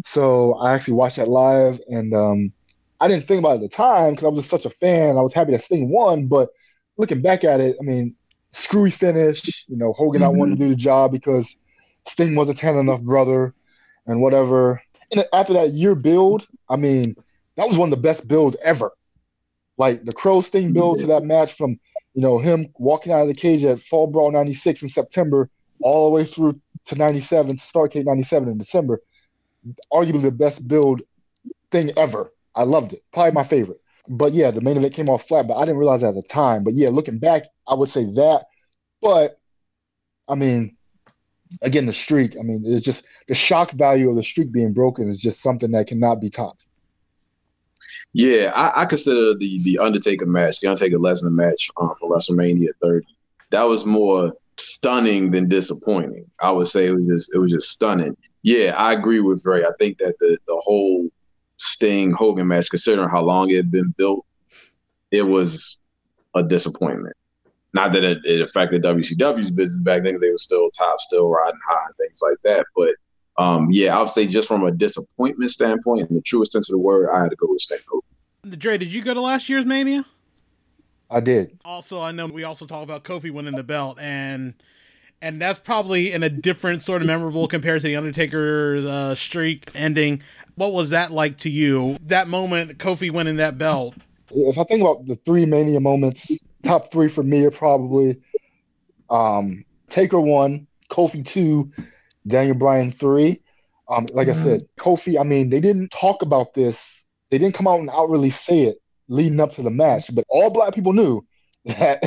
So I actually watched that live, and um, I didn't think about it at the time because I was just such a fan. I was happy that Sting won, but looking back at it, I mean, screwy finish. You know, Hogan not wanting to do the job because Sting wasn't tan enough, brother, and whatever. And after that year build, I mean, that was one of the best builds ever. Like the Crow Sting build to that match from, you know, him walking out of the cage at Fall Brawl 96 in September, all the way through to 97, to Starcade 97 in December. Arguably the best build thing ever. I loved it. Probably my favorite. But yeah, the main event came off flat, but I didn't realize that at the time. But yeah, looking back, I would say that. But I mean, again, the streak. I mean, it's just the shock value of the streak being broken is just something that cannot be topped. Yeah, I, I consider the the Undertaker match, the Undertaker Lesnar match um, for WrestleMania 30. That was more stunning than disappointing. I would say it was just it was just stunning. Yeah, I agree with Ray. I think that the the whole Sting Hogan match, considering how long it had been built, it was a disappointment. Not that it, it affected WCW's business back then, because they were still top, still riding high, and things like that. But um, yeah, I would say just from a disappointment standpoint, in the truest sense of the word, I had to go with Sting Hogan. Dre, did you go to last year's Mania? I did. Also, I know we also talk about Kofi winning the belt, and and that's probably in a different sort of memorable compared to the Undertaker's uh, streak ending. What was that like to you? That moment, Kofi winning that belt. If I think about the three Mania moments, top three for me are probably um, Taker one, Kofi two, Daniel Bryan three. Um, like mm-hmm. I said, Kofi. I mean, they didn't talk about this. They didn't come out and outwardly say it leading up to the match, but all black people knew that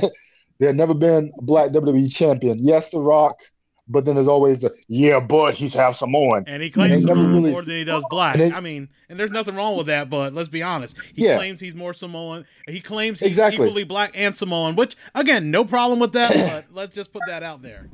there had never been a black WWE champion. Yes, The Rock, but then there's always the yeah, but he's half Samoan, and he claims Samoan really, more than he does black. They, I mean, and there's nothing wrong with that, but let's be honest. He yeah. claims he's more Samoan. He claims he's exactly. equally black and Samoan, which again, no problem with that. but let's just put that out there.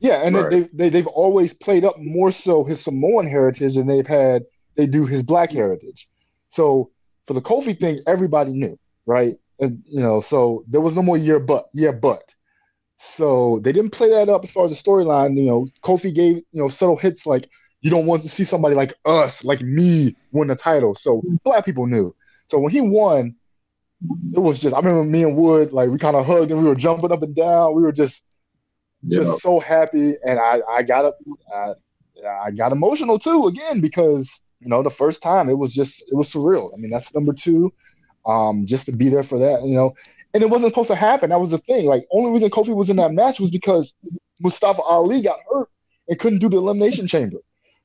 Yeah, and right. they, they they've always played up more so his Samoan heritage than they've had they do his black heritage. So for the Kofi thing, everybody knew, right? And you know, so there was no more year but yeah but. So they didn't play that up as far as the storyline. You know, Kofi gave you know subtle hits like you don't want to see somebody like us, like me, win the title. So black people knew. So when he won, it was just I remember me and Wood like we kind of hugged and we were jumping up and down. We were just just yeah. so happy, and I I got up I, I got emotional too again because you know the first time it was just it was surreal. I mean that's number two um, just to be there for that, you know. And it wasn't supposed to happen. That was the thing. Like, only reason Kofi was in that match was because Mustafa Ali got hurt and couldn't do the elimination chamber.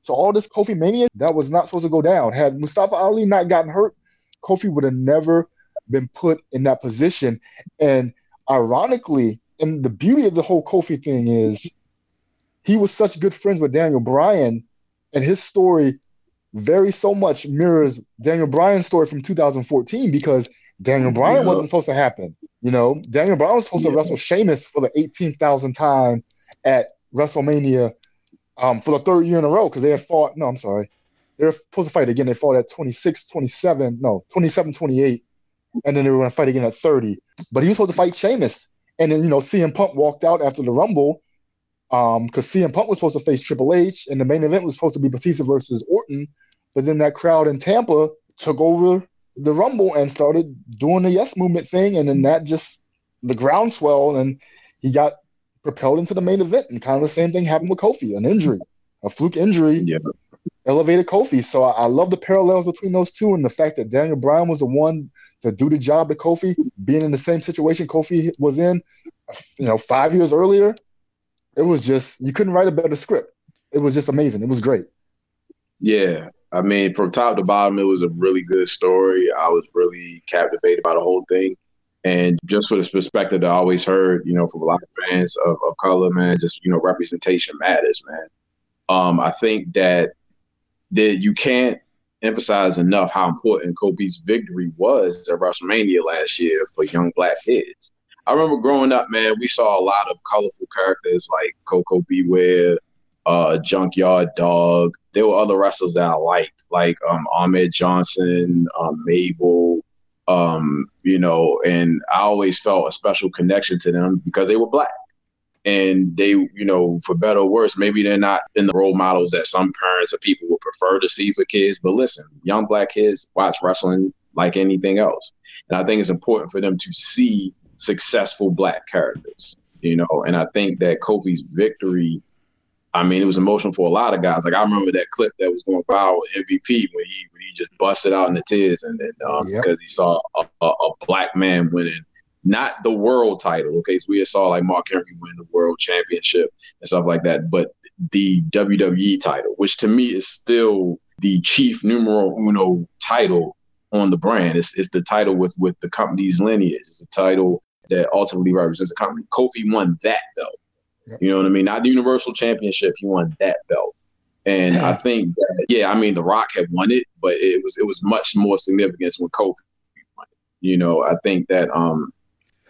So all this Kofi mania that was not supposed to go down. Had Mustafa Ali not gotten hurt, Kofi would have never been put in that position. And ironically, and the beauty of the whole Kofi thing is he was such good friends with Daniel Bryan, and his story very so much mirrors Daniel Bryan's story from 2014 because Daniel Bryan yeah. wasn't supposed to happen. You know, Daniel Bryan was supposed yeah. to wrestle Sheamus for the 18,000th time at WrestleMania um, for the third year in a row because they had fought. No, I'm sorry. They were supposed to fight again. They fought at 26, 27, no, 27, 28. And then they were going to fight again at 30. But he was supposed to fight Sheamus. And then, you know, CM Punk walked out after the Rumble because um, CM Punk was supposed to face Triple H, and the main event was supposed to be Batista versus Orton. But then that crowd in Tampa took over the Rumble and started doing the yes movement thing, and then that just the groundswell, and he got propelled into the main event. And kind of the same thing happened with Kofi, an injury, a fluke injury. Yeah. Elevated Kofi. So I, I love the parallels between those two and the fact that Daniel Bryan was the one to do the job to Kofi, being in the same situation Kofi was in, you know, five years earlier. It was just you couldn't write a better script. It was just amazing. It was great. Yeah, I mean, from top to bottom, it was a really good story. I was really captivated by the whole thing. And just for the perspective that I always heard, you know, from a lot of fans of, of color, man, just, you know, representation matters, man. Um, I think that that you can't emphasize enough how important Kofi's victory was at WrestleMania last year for young black kids. I remember growing up, man, we saw a lot of colorful characters like Koko B. Uh, Junkyard Dog. There were other wrestlers that I liked, like um, Ahmed Johnson, um, Mabel, um, you know, and I always felt a special connection to them because they were black. And they, you know, for better or worse, maybe they're not in the role models that some parents or people would prefer to see for kids. But listen, young black kids watch wrestling like anything else. And I think it's important for them to see successful black characters, you know. And I think that Kofi's victory I mean, it was emotional for a lot of guys. Like I remember that clip that was going viral with MVP when he when he just busted out in the tears and then um, yep. because he saw a, a, a, black man winning not the world title. Okay, so we saw like Mark Henry win the world championship and stuff like that, but the WWE title, which to me is still the chief numero uno title on the brand. It's, it's the title with with the company's lineage. It's the title that ultimately represents the company. Kofi won that belt. You know what I mean? Not the Universal Championship. He won that belt. And I think that yeah, I mean The Rock had won it, but it was it was much more significance when Kofi won it. You know, I think that um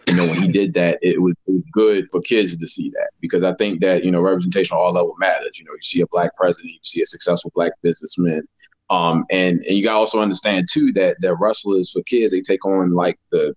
you know when he did that, it was, it was good for kids to see that because I think that you know representation on all level matters. You know, you see a black president, you see a successful black businessman, um, and and you got to also understand too that that wrestlers for kids they take on like the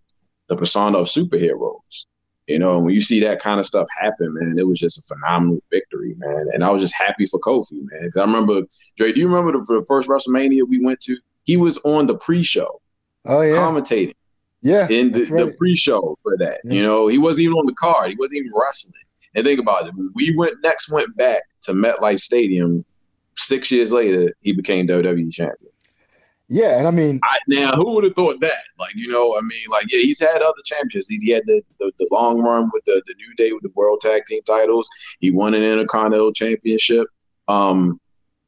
the persona of superheroes. You know, when you see that kind of stuff happen, man, it was just a phenomenal victory, man. And I was just happy for Kofi, man. Because I remember, Dre, do you remember the, the first WrestleMania we went to? He was on the pre-show, Oh yeah, commentating yeah. in the, that's the pre-show for that. Yeah. You know, he wasn't even on the card. He wasn't even wrestling. And think about it. We went next went back to MetLife Stadium six years later, he became WWE champion. Yeah, and I mean, I, now, who would have thought that? Like, you know, I mean, like, yeah, he's had other championships. He, he had the, the the long run with the the New Day with the World Tag Team titles. He won an Intercontinental Championship. Um,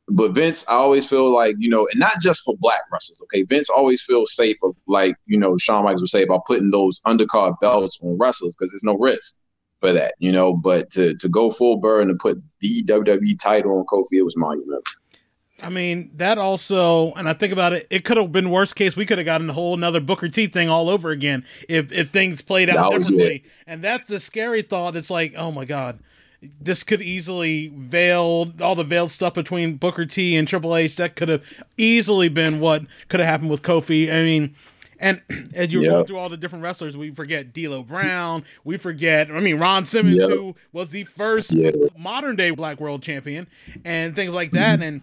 but Vince, I always feel like, you know, and not just for black wrestlers, okay? Vince always feels safe of like, you know, Shawn Michaels would say about putting those undercard belts on wrestlers because there's no risk for that, you know. But to to go full burn and put the WWE title on Kofi, it was monumental. I mean, that also, and I think about it, it could have been worst case. We could have gotten a whole another Booker T thing all over again if if things played out That differently. And that's a scary thought. It's like, oh my god, this could easily veil all the veiled stuff between Booker T and Triple H. That could have easily been what could have happened with Kofi. I mean. And as you Yep. go through all the different wrestlers, we forget D'Lo Brown. We forget, I mean, Ron Simmons, Yep. who was the first Yeah. modern day Black World Champion, and things like that. And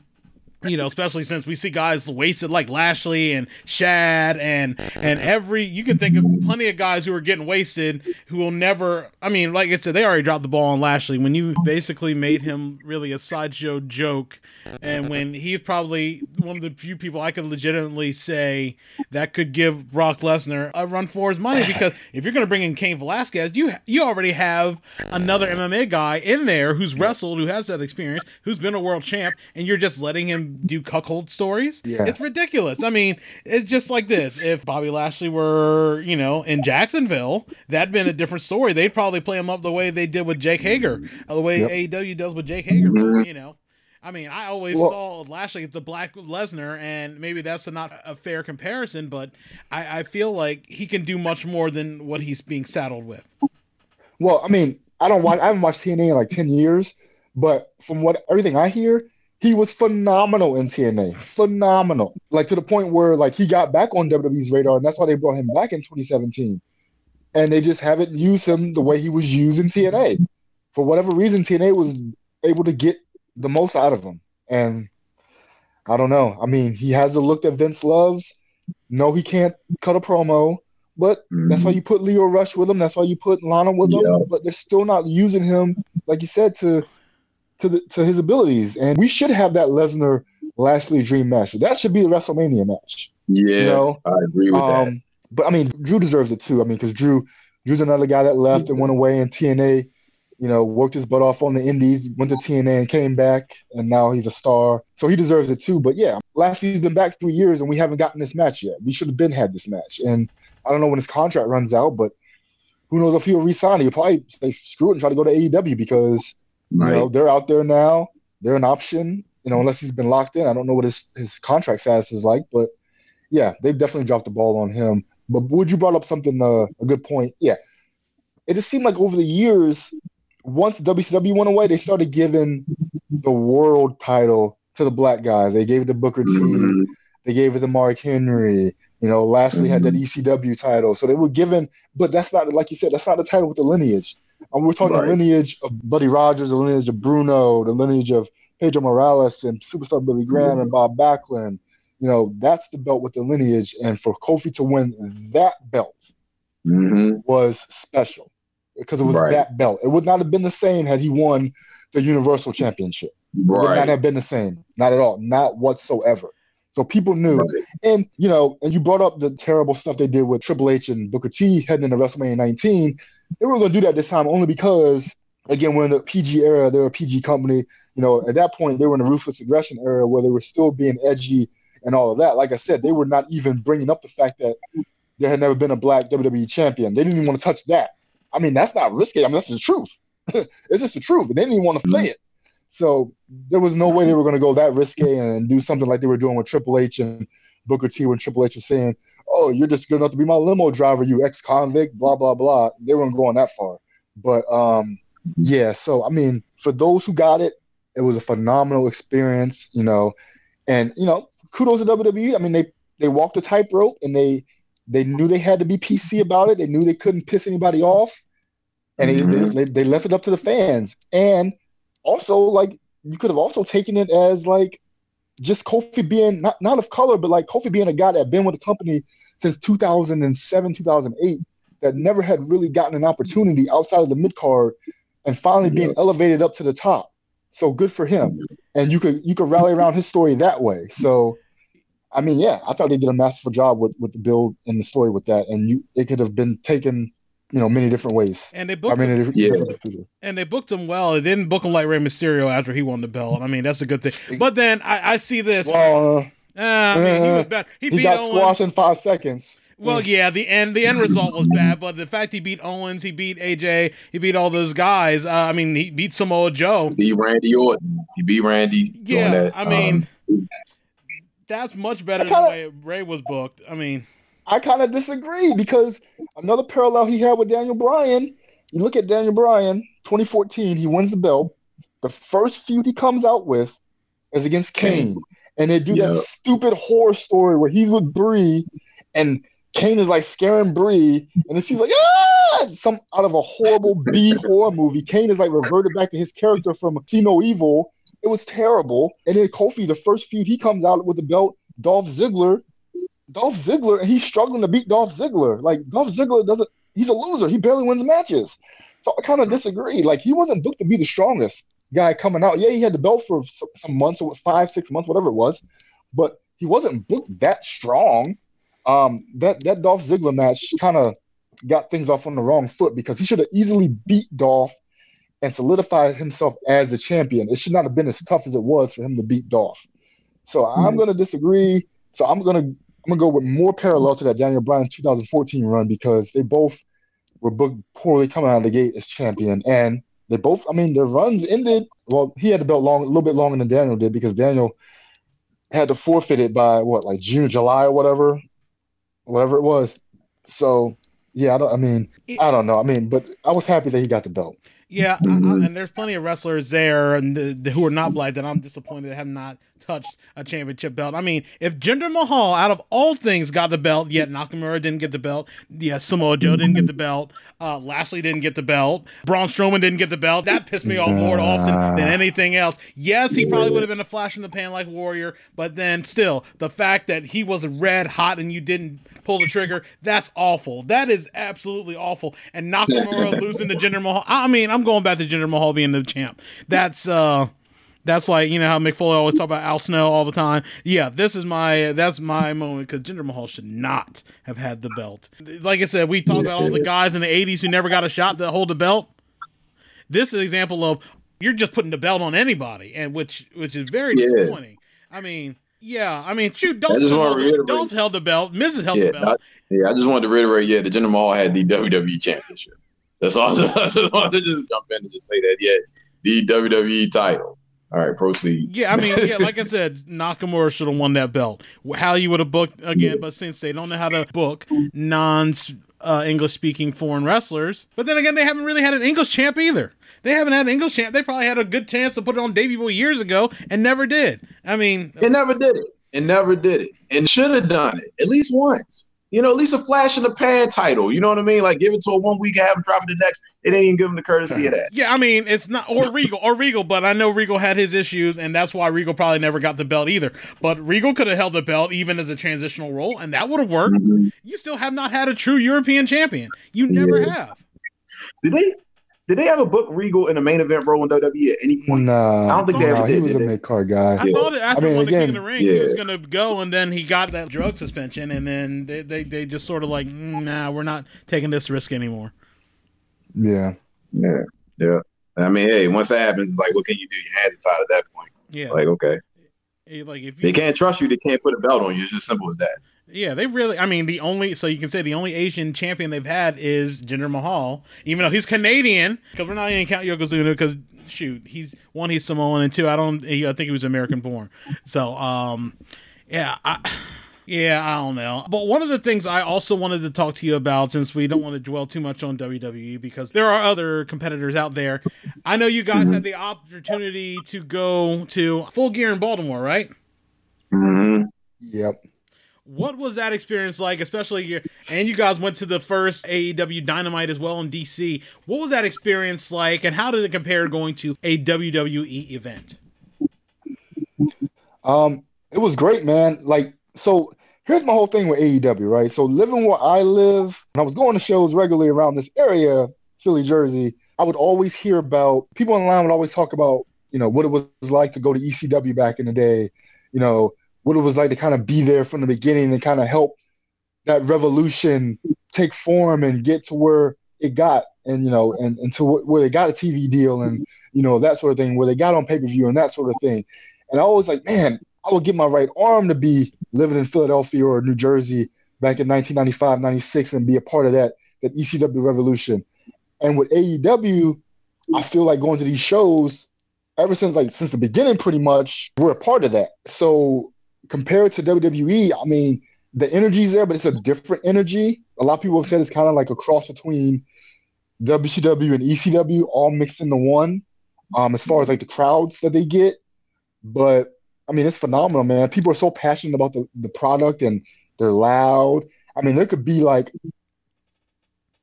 you know, especially since we see guys wasted like Lashley and Shad and and every you can think of plenty of guys who are getting wasted who will never I mean, like I said, they already dropped the ball on Lashley when you basically made him really a sideshow joke. And when he's probably one of the few people I could legitimately say that could give Brock Lesnar a run for his money because if you're gonna bring in Cain Velasquez, you you already have another MMA guy in there who's wrestled, who has that experience, who's been a world champ, and you're just letting him do cuckold stories. Yeah. It's ridiculous. I mean, it's just like this. If Bobby Lashley were, you know, in Jacksonville, that'd been a different story. They'd probably play him up the way they did with Jake Hager, the way Yep. AEW does with Jake Hager. Mhm. You know. I mean, I always Well- saw Lashley as the Black Lesnar, and maybe that's a not a fair comparison, but I, I feel like he can do much more than what he's being saddled with. Well, I mean, I don't watch. I haven't watched TNA in like ten years, but from what everything I hear, he was phenomenal in TNA. Phenomenal, like to the point where like he got back on WWE's radar, and that's why they brought him back in 2017. And they just haven't used him the way he was used in TNA. For whatever reason, TNA was able to get the most out of him, and I don't know. I mean, he has the look that Vince loves. No, he can't cut a promo, but that's why mm-hmm. you put Lio Rush with him. That's why you put Lana with Yeah. him. But they're still not using him, like you said, to to the to his abilities. And we should have that Lesnar Lashley Dream match. That should be the WrestleMania match. Yeah, You know, I agree with that. um, but I mean, Drew deserves it too. I mean, because Drew Drew's another guy that left and went away in TNA. You know, worked his butt off on the Indies, went to TNA and came back, and now he's a star. So he deserves it too. But yeah, Lashley's been back three years and we haven't gotten this match yet. We should have been had this match. And I don't know when his contract runs out, but who knows if he'll resign? He'll probably say screw it and try to go to AEW because you know they're out there now. They're an option. You know, unless he's been locked in. I don't know what his his contract status is like, but yeah, they've definitely dropped the ball on him. But Wood you brought up something uh, a good point? Yeah, it just seemed like over the years, once WCW went away, they started giving the world title to the black guys. They gave it to Booker T. Mhm. They gave it to Mark Henry. You know, Lashley had that ECW title. So they were given, but that's not, like you said, that's not the title with the lineage. And we're talking Right. the lineage of Buddy Rogers, the lineage of Bruno, the lineage of Pedro Morales and Superstar Billy Graham and Bob Backlund. You know, that's the belt with the lineage. And for Kofi to win that belt Mhm. was special because it was Right. that belt. It would not have been the same had he won the Universal Championship. It would not have been the same. Not at all. Not whatsoever. So people knew. Right. And you know, and you brought up the terrible stuff they did with Triple H and Booker T heading into WrestleMania 19. They were going to do that this time only because again, we're in the PG era. They're a PG company. You know, at that point, they were in the ruthless aggression era where they were still being edgy and all of that. Like I said, they were not even bringing up the fact that there had never been a black WWE champion. They didn't even want to touch that. I mean, that's not risky. I mean, that's the truth. it's just the truth. And they didn't even want to say it. So there was no way they were going to go that risky and do something like they were doing with Triple H and Booker T when Triple H was saying, "Oh, you're just good enough to be my limo driver, you ex-convict." Blah blah blah. They weren't going that far, but um, yeah. So I mean, for those who got it, it was a phenomenal experience, you know, and you know, kudos to WWE. I mean, they they walked the tightrope and they they knew they had to be PC about it. They knew they couldn't piss anybody off, and Mhm. they, they they left it up to the fans. And also, like you could have also taken it as like just Kofi being not not of color, but like Kofi being a guy that had been with the company since 2007, 2008, that never had really gotten an opportunity outside of the mid card, and finally being elevated up to the top. So good for him. And you could you could rally around his story that way. So. I mean, yeah, I thought they did a masterful job with, with the build and the story with that, and you it could have been taken, you know, many different ways. And they I booked mean, him, different, Yeah. different and they booked him well. They didn't book him like Rey Mysterio after he won the belt. I mean, that's a good thing. But then I, I see this. Well, uh, Ah, I mean, he was bad. He, he beat got Owens. squashed in five seconds. Well, yeah, the end the end result was bad, but the fact he beat Owens, he beat AJ, he beat all those guys. Uh, I mean, he beat Samoa Joe. He beat Randy Orton. He beat Randy. doing Yeah, that. I mean, Um, that's much better kinda- than the way Rey was booked. I mean, I kind of disagree because another parallel he had with Daniel Bryan. You look at Daniel Bryan, 2014, he wins the belt. The first feud he comes out with is against Kane, and they do Yeah. that stupid horror story where he's with Brie, and Kane is like scaring Brie, and then she's like, ah, some out of a horrible B horror movie. Kane is like reverted back to his character from See No Evil. It was terrible. And then Kofi, the first feud he comes out with the belt, Dolph Ziggler. Dolph Ziggler, and he's struggling to beat Dolph Ziggler. Like Dolph Ziggler doesn't, he's a loser. He barely wins matches. So I kind of disagree. Like he wasn't booked to be the strongest guy coming out. Yeah, he had the belt for some months, or five, six months, whatever it was, but he wasn't booked that strong. Um, that that Dolph Ziggler match kind of got things off on the wrong foot because he should have easily beat Dolph and solidified himself as the champion. It should not have been as tough as it was for him to beat Dolph. So I'm going to disagree. So I'm going to gonna go with more parallel to that Daniel Bryan 2014 run because they both were booked poorly coming out of the gate as champion, and they both. I mean, their runs ended. Well, he had the belt long, a little bit longer than Daniel did because Daniel had to forfeit it by what, like June, July, or whatever, whatever it was. So yeah, I don't. I mean, I don't know. I mean, but I was happy that he got the belt. yeah, I, I, and there's plenty of wrestlers there and the, the, who are not black that I'm disappointed have not touched a championship belt. I mean, if Jinder Mahal, out of all things, got the belt, yet Nakamura didn't get the belt, yeah, Samoa Joe didn't get the belt, uh, Lashley didn't get the belt, Braun Strowman didn't get the belt. That pissed me off more often than anything else. Yes, he probably would have been a flash in the pan like Warrior, but then still, the fact that he was red hot and you didn't pull the trigger, that's awful. That is absolutely awful. And Nakamura losing to Jinder Mahal. I mean, I'm going back to Jinder Mahal being the champ. That's uh that's like you know how Mick Foley always talk about Al Snow all the time. Yeah, this is my that's my moment because Jinder Mahal should not have had the belt. Like I said, we talk about all the guys in the '80s who never got a shot to hold the belt. This is an example of you're just putting the belt on anybody, and which which is very Yeah. disappointing. I mean, yeah, I mean, shoot, Dolph, held, Dolph held the belt, Miz held yeah, the belt. I, yeah. I just wanted to reiterate. Yeah, the Jinder Mahal had the WWE Championship. That's all. I just wanted to just jump in and just say that. Yeah, the WWE title. All right, proceed. Yeah, I mean, yeah, like I said, Nakamura should have won that belt. How you would have booked again, but since they don't know how to book non uh, English speaking foreign wrestlers, but then again, they haven't really had an English champ either. They haven't had an English champ. They probably had a good chance to put it on Davey Boy years ago and never did. I mean, It never did it. It never did it. And should have done it at least once. You know, at least a flash in the pan title. You know what I mean? Like give it to a one week and have him drop it the next. It ain't even give him the courtesy of that. yeah, I mean, it's not or Regal or Regal, but I know Regal had his issues, and that's why Regal probably never got the belt either. But Regal could have held the belt even as a transitional role, and that would have worked. Mhm. You still have not had a true European champion. You never Yeah. have. Did they did they ever book Regal in a main event role in WWE at any point? Nah, I don't think they nah, ever he was did a they? mid card guy. I Yeah. thought that after I mean, he won the King again- of the Ring, he was going to go, and then he got that drug suspension, and then they, they, they just sort of like, "Mm, nah, we're not taking this risk anymore. Yeah. Yeah, yeah. I mean, hey, once that happens, it's like, what can you do? Your hands are tied at that point. Yeah. It's like, okay, like if they can't trust you, they can't put a belt on you. It's just simple as that. Yeah, they really. I mean, the only so you can say the only Asian champion they've had is Jinder Mahal, even though he's Canadian. Because we're not even count Yokozuna because shoot, he's one, he's Samoan, and two, I don't. He, I think he was American born. So, um, yeah, I. Yeah, I don't know. But one of the things I also wanted to talk to you about, since we don't want to dwell too much on WWE, because there are other competitors out there. I know you guys had the opportunity to go to Full Gear in Baltimore, right? hmm Yep. What was that experience like, especially and you guys went to the first AEW Dynamite as well in DC. What was that experience like, and how did it compare going to a WWE event? Um, it was great, man. Like, so here's my whole thing with AEW, right? So living where I live, and I was going to shows regularly around this area, Philly, Jersey. I would always hear about people online would always talk about, you know, what it was like to go to ECW back in the day, you know, what it was like to kind of be there from the beginning and kind of help that revolution take form and get to where it got and you know and, and to wh- where they got a TV deal and you know that sort of thing where they got on pay-per-view and that sort of thing. And I was like man I would get my right arm to be living in Philadelphia or New Jersey back in 1995 96 and be a part of that that ECW revolution. And with AEW I feel like going to these shows ever since like since the beginning pretty much we're a part of that. So compared to WWE I mean the energy's there, but it's a different energy. A lot of people have said it's kind of like a cross between WCW and ECW, all mixed into one. Um, as far as like the crowds that they get, but I mean, it's phenomenal, man. People are so passionate about the, the product and they're loud. I mean, there could be like,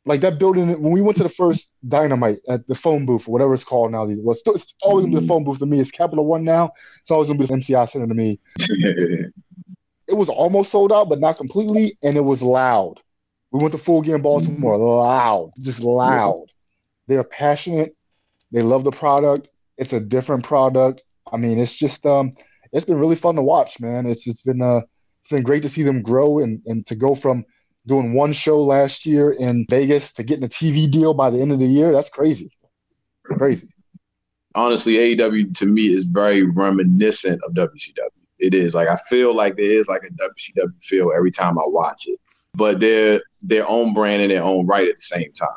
like that building when we went to the first Dynamite at the phone booth or whatever it's called now. Well, it's, still, it's always gonna be the phone booth to me. It's Capital One now. It's always gonna be the MCI Center to me it was almost sold out, but not completely, and it was loud. We went to Full Gear in Baltimore, loud, just loud. They're passionate. They love the product. It's a different product. I mean, it's just um, it's been really fun to watch, man. It's just been uh, it's been great to see them grow and and to go from doing one show last year in Vegas to getting a TV deal by the end of the year. That's crazy, crazy. Honestly, AEW to me is very reminiscent of WCW. It is like I feel like there is like a WCW feel every time I watch it, but they're their own brand and their own right at the same time.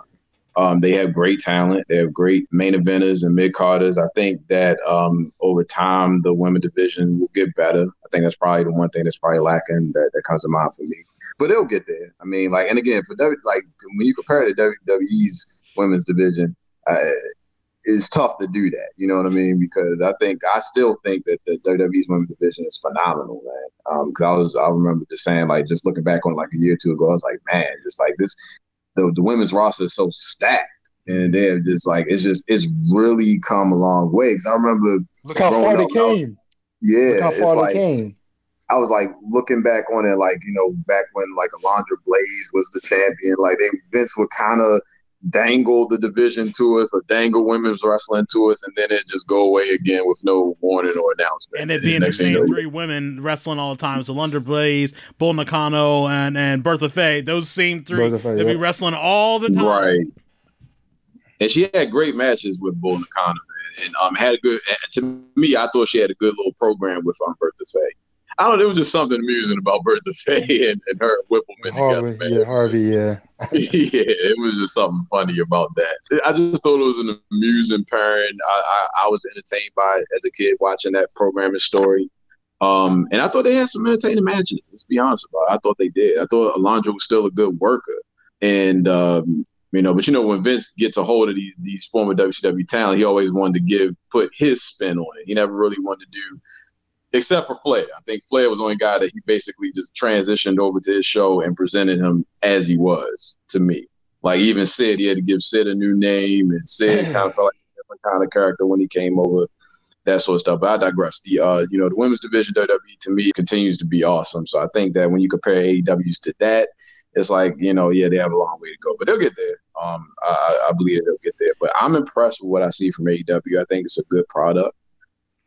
Um, they have great talent. They have great main eventers and mid carders. I think that um, over time the women division will get better. I think that's probably the one thing that's probably lacking that, that comes to mind for me. But they'll get there. I mean, like, and again, for w, like when you compare it to WWE's women's division, uh, it's tough to do that. You know what I mean? Because I think I still think that the WWE's women's division is phenomenal, man. Because I was I remember just saying like just looking back on like a year or two ago, I was like, man, just like this, the the women's roster is so stacked, and they're just like it's just it's really come a long way. Because I remember Look how far they up, was- came. yeah, Look how it's far like they came. I was like looking back on it, like you know, back when like Alundra Blayze was the champion, like they Vince would kind of dangle the division to us or dangle women's wrestling to us, and then it just go away again with no warning or announcement. And it being the same three women wrestling all the time. So Lunder Blaze, Bull Nakano, and, and Bertha Faye. Those same three. Faye, They'd be wrestling all the time. right? And she had great matches with Bull Nakano, man, and um had a good. To me, I thought she had a good little program with um Bertha Faye. I don't know. There was just something amusing about Bertha Faye and, and her and Wippleman Harvey, together, man. yeah, Harvey, just- yeah. yeah, it was just something funny about that. I just thought it was an amusing pairing. I, I, I was entertained by it as a kid watching that programming story. Um, and I thought they had some entertaining matches. Let's be honest about it. I thought they did. I thought Alundra was still a good worker. And, um, you know, but you know, when Vince gets a hold of these, these former WCW talent, he always wanted to give, put his spin on it. He never really wanted to do, except for Flair. I think Flair was the only guy that he basically just transitioned over to his show and presented him as he was to me. Like even Sid, he had to give Sid a new name, and Sid kind of felt like a different kind of character when he came over, that sort of stuff. But I digress. The uh, you know, the women's division WWE to me continues to be awesome. So I think that when you compare AEWs to that, it's like you know, yeah, they have a long way to go, but they'll get there. Um, I, I believe they'll get there. But I'm impressed with what I see from AEW. I think it's a good product.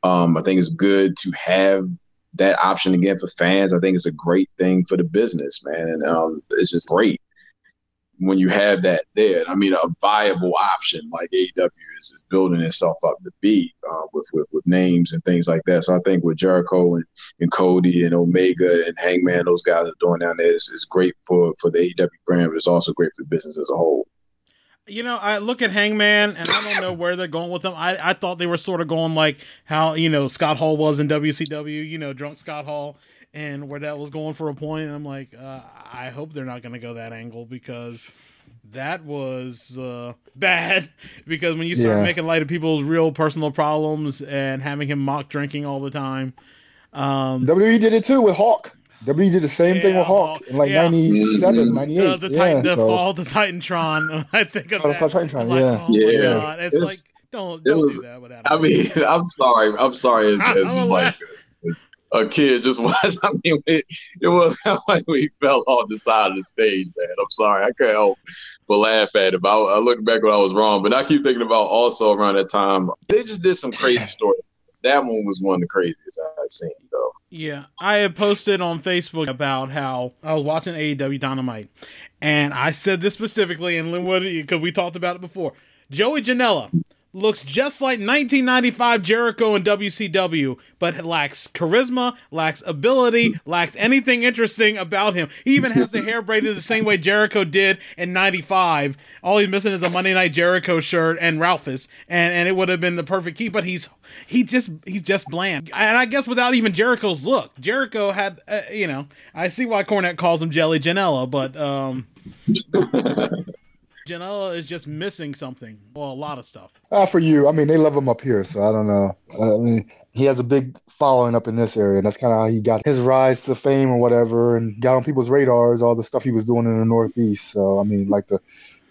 Um, I think it's good to have that option again for fans. I think it's a great thing for the business, man. And um, it's just great. when you have that there. I mean, a viable option like AEW is, is building itself up to be uh, with, with with names and things like that. So I think with Jericho and, and Cody and Omega and Hangman, those guys are doing down there is, is great for for the AEW brand, but it's also great for business as a whole. You know, I look at Hangman, and I don't know where they're going with them. I, I thought they were sort of going like how you know Scott Hall was in WCW. You know, drunk Scott Hall, and where that was going for a point. And I'm like, uh, I hope they're not going to go that angle because that was uh, bad. Because when you start Yeah. making light of people's real personal problems and having him mock drinking all the time, um, WWE did it too with Hawk. WWE did the same thing with Hawk Hawk. in like Yeah. 97, Mhm. 98. the, the, yeah, Titan, the so, fall to Titantron. I think of Fall that. Titantron, I'm like, yeah. oh my Yeah. god, it's, It's- like don't don't was- do that without. I mean, I'm sorry. I'm sorry. As, I- as I'm just like a, a kid just was. I mean, it, it was kind like we fell off the side of the stage, man. I'm sorry. I can't help but laugh at it. But I, I look back when I was wrong. But I keep thinking about also around that time, they just did some crazy stories. That one was one of the craziest I've seen, though. Yeah, I had posted on Facebook about how I was watching AEW Dynamite, and I said this specifically, and Linwood, because we talked about it before. Joey Janela looks just like 1995 Jericho in WCW, but lacks charisma, lacks ability, lacks anything interesting about him. He even has the hair braided the same way Jericho did in 95. All he's missing is a Monday Night Jericho shirt and Ralphus, and, and it would have been the perfect key, but he's he just he's just bland. And I guess without even Jericho's look, Jericho had uh, you know, I see why Cornette calls him Jelly Janela, but um Janela is just missing something. Well, a lot of stuff. Ah, for you, I mean, they love him up here, so I don't know. I mean, he has a big following up in this area, and that's kind of how he got his rise to fame or whatever, and got on people's radars, all the stuff he was doing in the Northeast. So, I mean, like the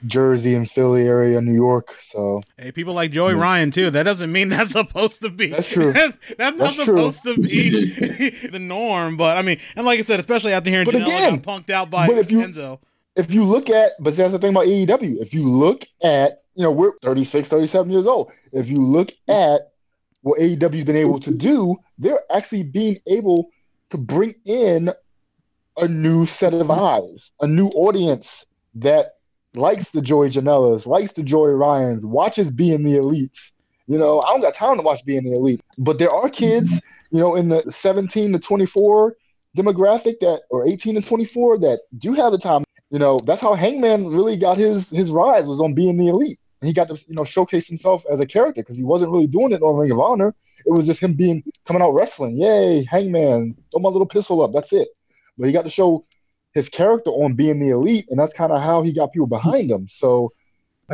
Jersey and Philly area, New York. So, Hey, people like Joey Yeah. Ryan too. That doesn't mean that's supposed to be. That's true. That's, that's not That's true. supposed to be the norm. But I mean, and like I said, especially after hearing But Janela again, got punked out by but if you- Enzo. If you look at, but that's the thing about AEW. If you look at, you know, we're 36, 37 years old. If you look at what AEW's been able to do, they're actually being able to bring in a new set of eyes, a new audience that likes the Joey Janelas, likes the Joey Ryans, watches being the elites. You know, I don't got time to watch being the elite, but there are kids, you know, in the 17 to 24 demographic that, or 18 to 24 that do have the time you know, that's how Hangman really got his his rise was on being the elite. And he got to you know showcase himself as a character because he wasn't really doing it on Ring of Honor. It was just him being coming out wrestling. Yay, Hangman, throw my little pistol up. That's it. But he got to show his character on being the elite, and that's kind of how he got people behind him. So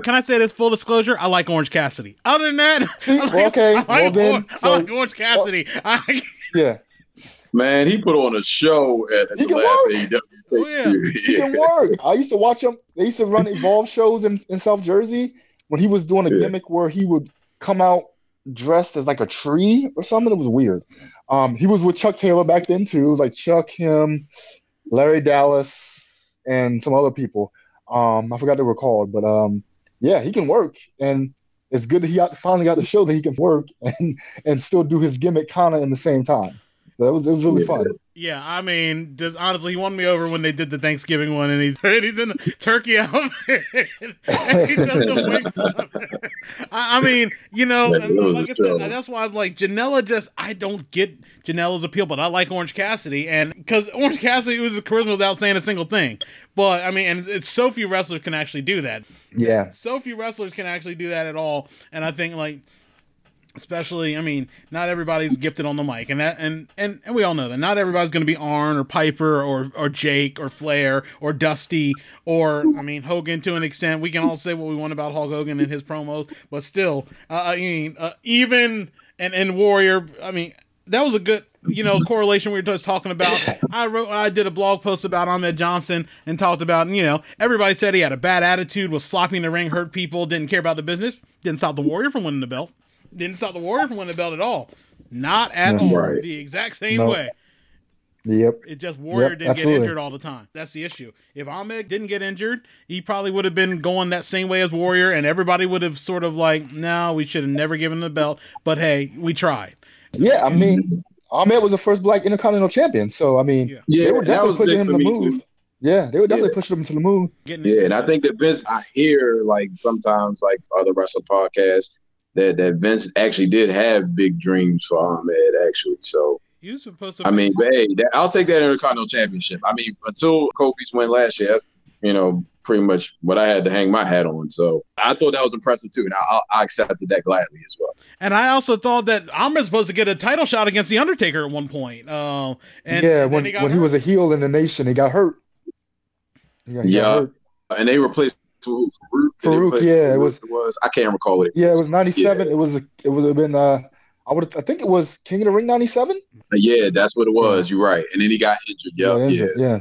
Can I say this full disclosure? I like Orange Cassidy. Other than that, See, I like, well, okay, I like, well then, Orange, I so- like Orange Cassidy. I, yeah, Man, he put on a show at, at He the can last work. AEW. Oh, yeah. he can work. I used to watch him. They used to run Evolve shows in, in South Jersey when he was doing a Yeah. gimmick where he would come out dressed as like a tree or something. It was weird. Um, he was with Chuck Taylor back then too. It was like Chuck, him, Larry Dallas, and some other people. Um, I forgot they were called, but um, yeah, he can work, and it's good that he got, finally got to show that he can work and and still do his gimmick kind of in the same time. So it was it was really Yeah. fun. yeah, I mean, just honestly, he won me over when they did the Thanksgiving one, and he's and he's in the turkey outfit, and he does the wing. I, I mean, you know, Yeah, and it was like a I said, that's why I'm like Janela. Just I don't get Janela's appeal, but I like Orange Cassidy, and because Orange Cassidy was a charisma without saying a single thing. But I mean, and it's so few wrestlers can actually do that. Yeah, so few wrestlers can actually do that at all and i think like especially i mean not everybody's gifted on the mic and that and and, and we all know that. Not everybody's going to be arn or piper or or jake or flair or dusty or i mean hogan to an extent. We can all say what we want about hulk hogan and his promos but still uh, i mean uh, even and and warrior i mean that was a good you know correlation we were just talking about. I wrote i did a blog post about ahmed johnson and talked about you know everybody said he had a bad attitude was sloppy in the ring hurt people didn't care about the business didn't stop the warrior from winning the belt didn't stop the warrior from winning the belt at all not at That's all right. the exact same No. way yep. it just warrior Yep, didn't absolutely. get injured all the time that's the issue if ahmed didn't get injured he probably would have been going that same way as warrior and everybody would have sort of like no we should have never given him the belt but hey we tried Yeah, I mean, Ahmed was the first black intercontinental champion, so I mean, Yeah. Yeah, they were definitely pushing him to me move. too. Yeah, they were definitely Yeah. pushing him to the move. Yeah, and I think that Vince, I hear like sometimes like other wrestling podcasts that that Vince actually did have big dreams for Ahmed actually. So he was supposed to. I mean, but hey, that, I'll take that Intercontinental Championship. I mean, until Kofi's win last year, that's you know pretty much what I had to hang my hat on. So I thought that was impressive too, and I, I accepted that gladly as well. And I also thought that Ahmed's supposed to get a title shot against the Undertaker at one point. Uh, and yeah, then when he got when he was a heel in the nation, he got hurt. He got, he got Yeah. hurt. And they replaced who? Farouk. Farouk, yeah, it Farouk? was- It was. I can't recall it. Yeah, it was '97. It was it would have been uh, I would I think it was King of the Ring '97. Yeah, that's what it was. You're right. And then he got injured. Yep, yeah, yeah, yeah.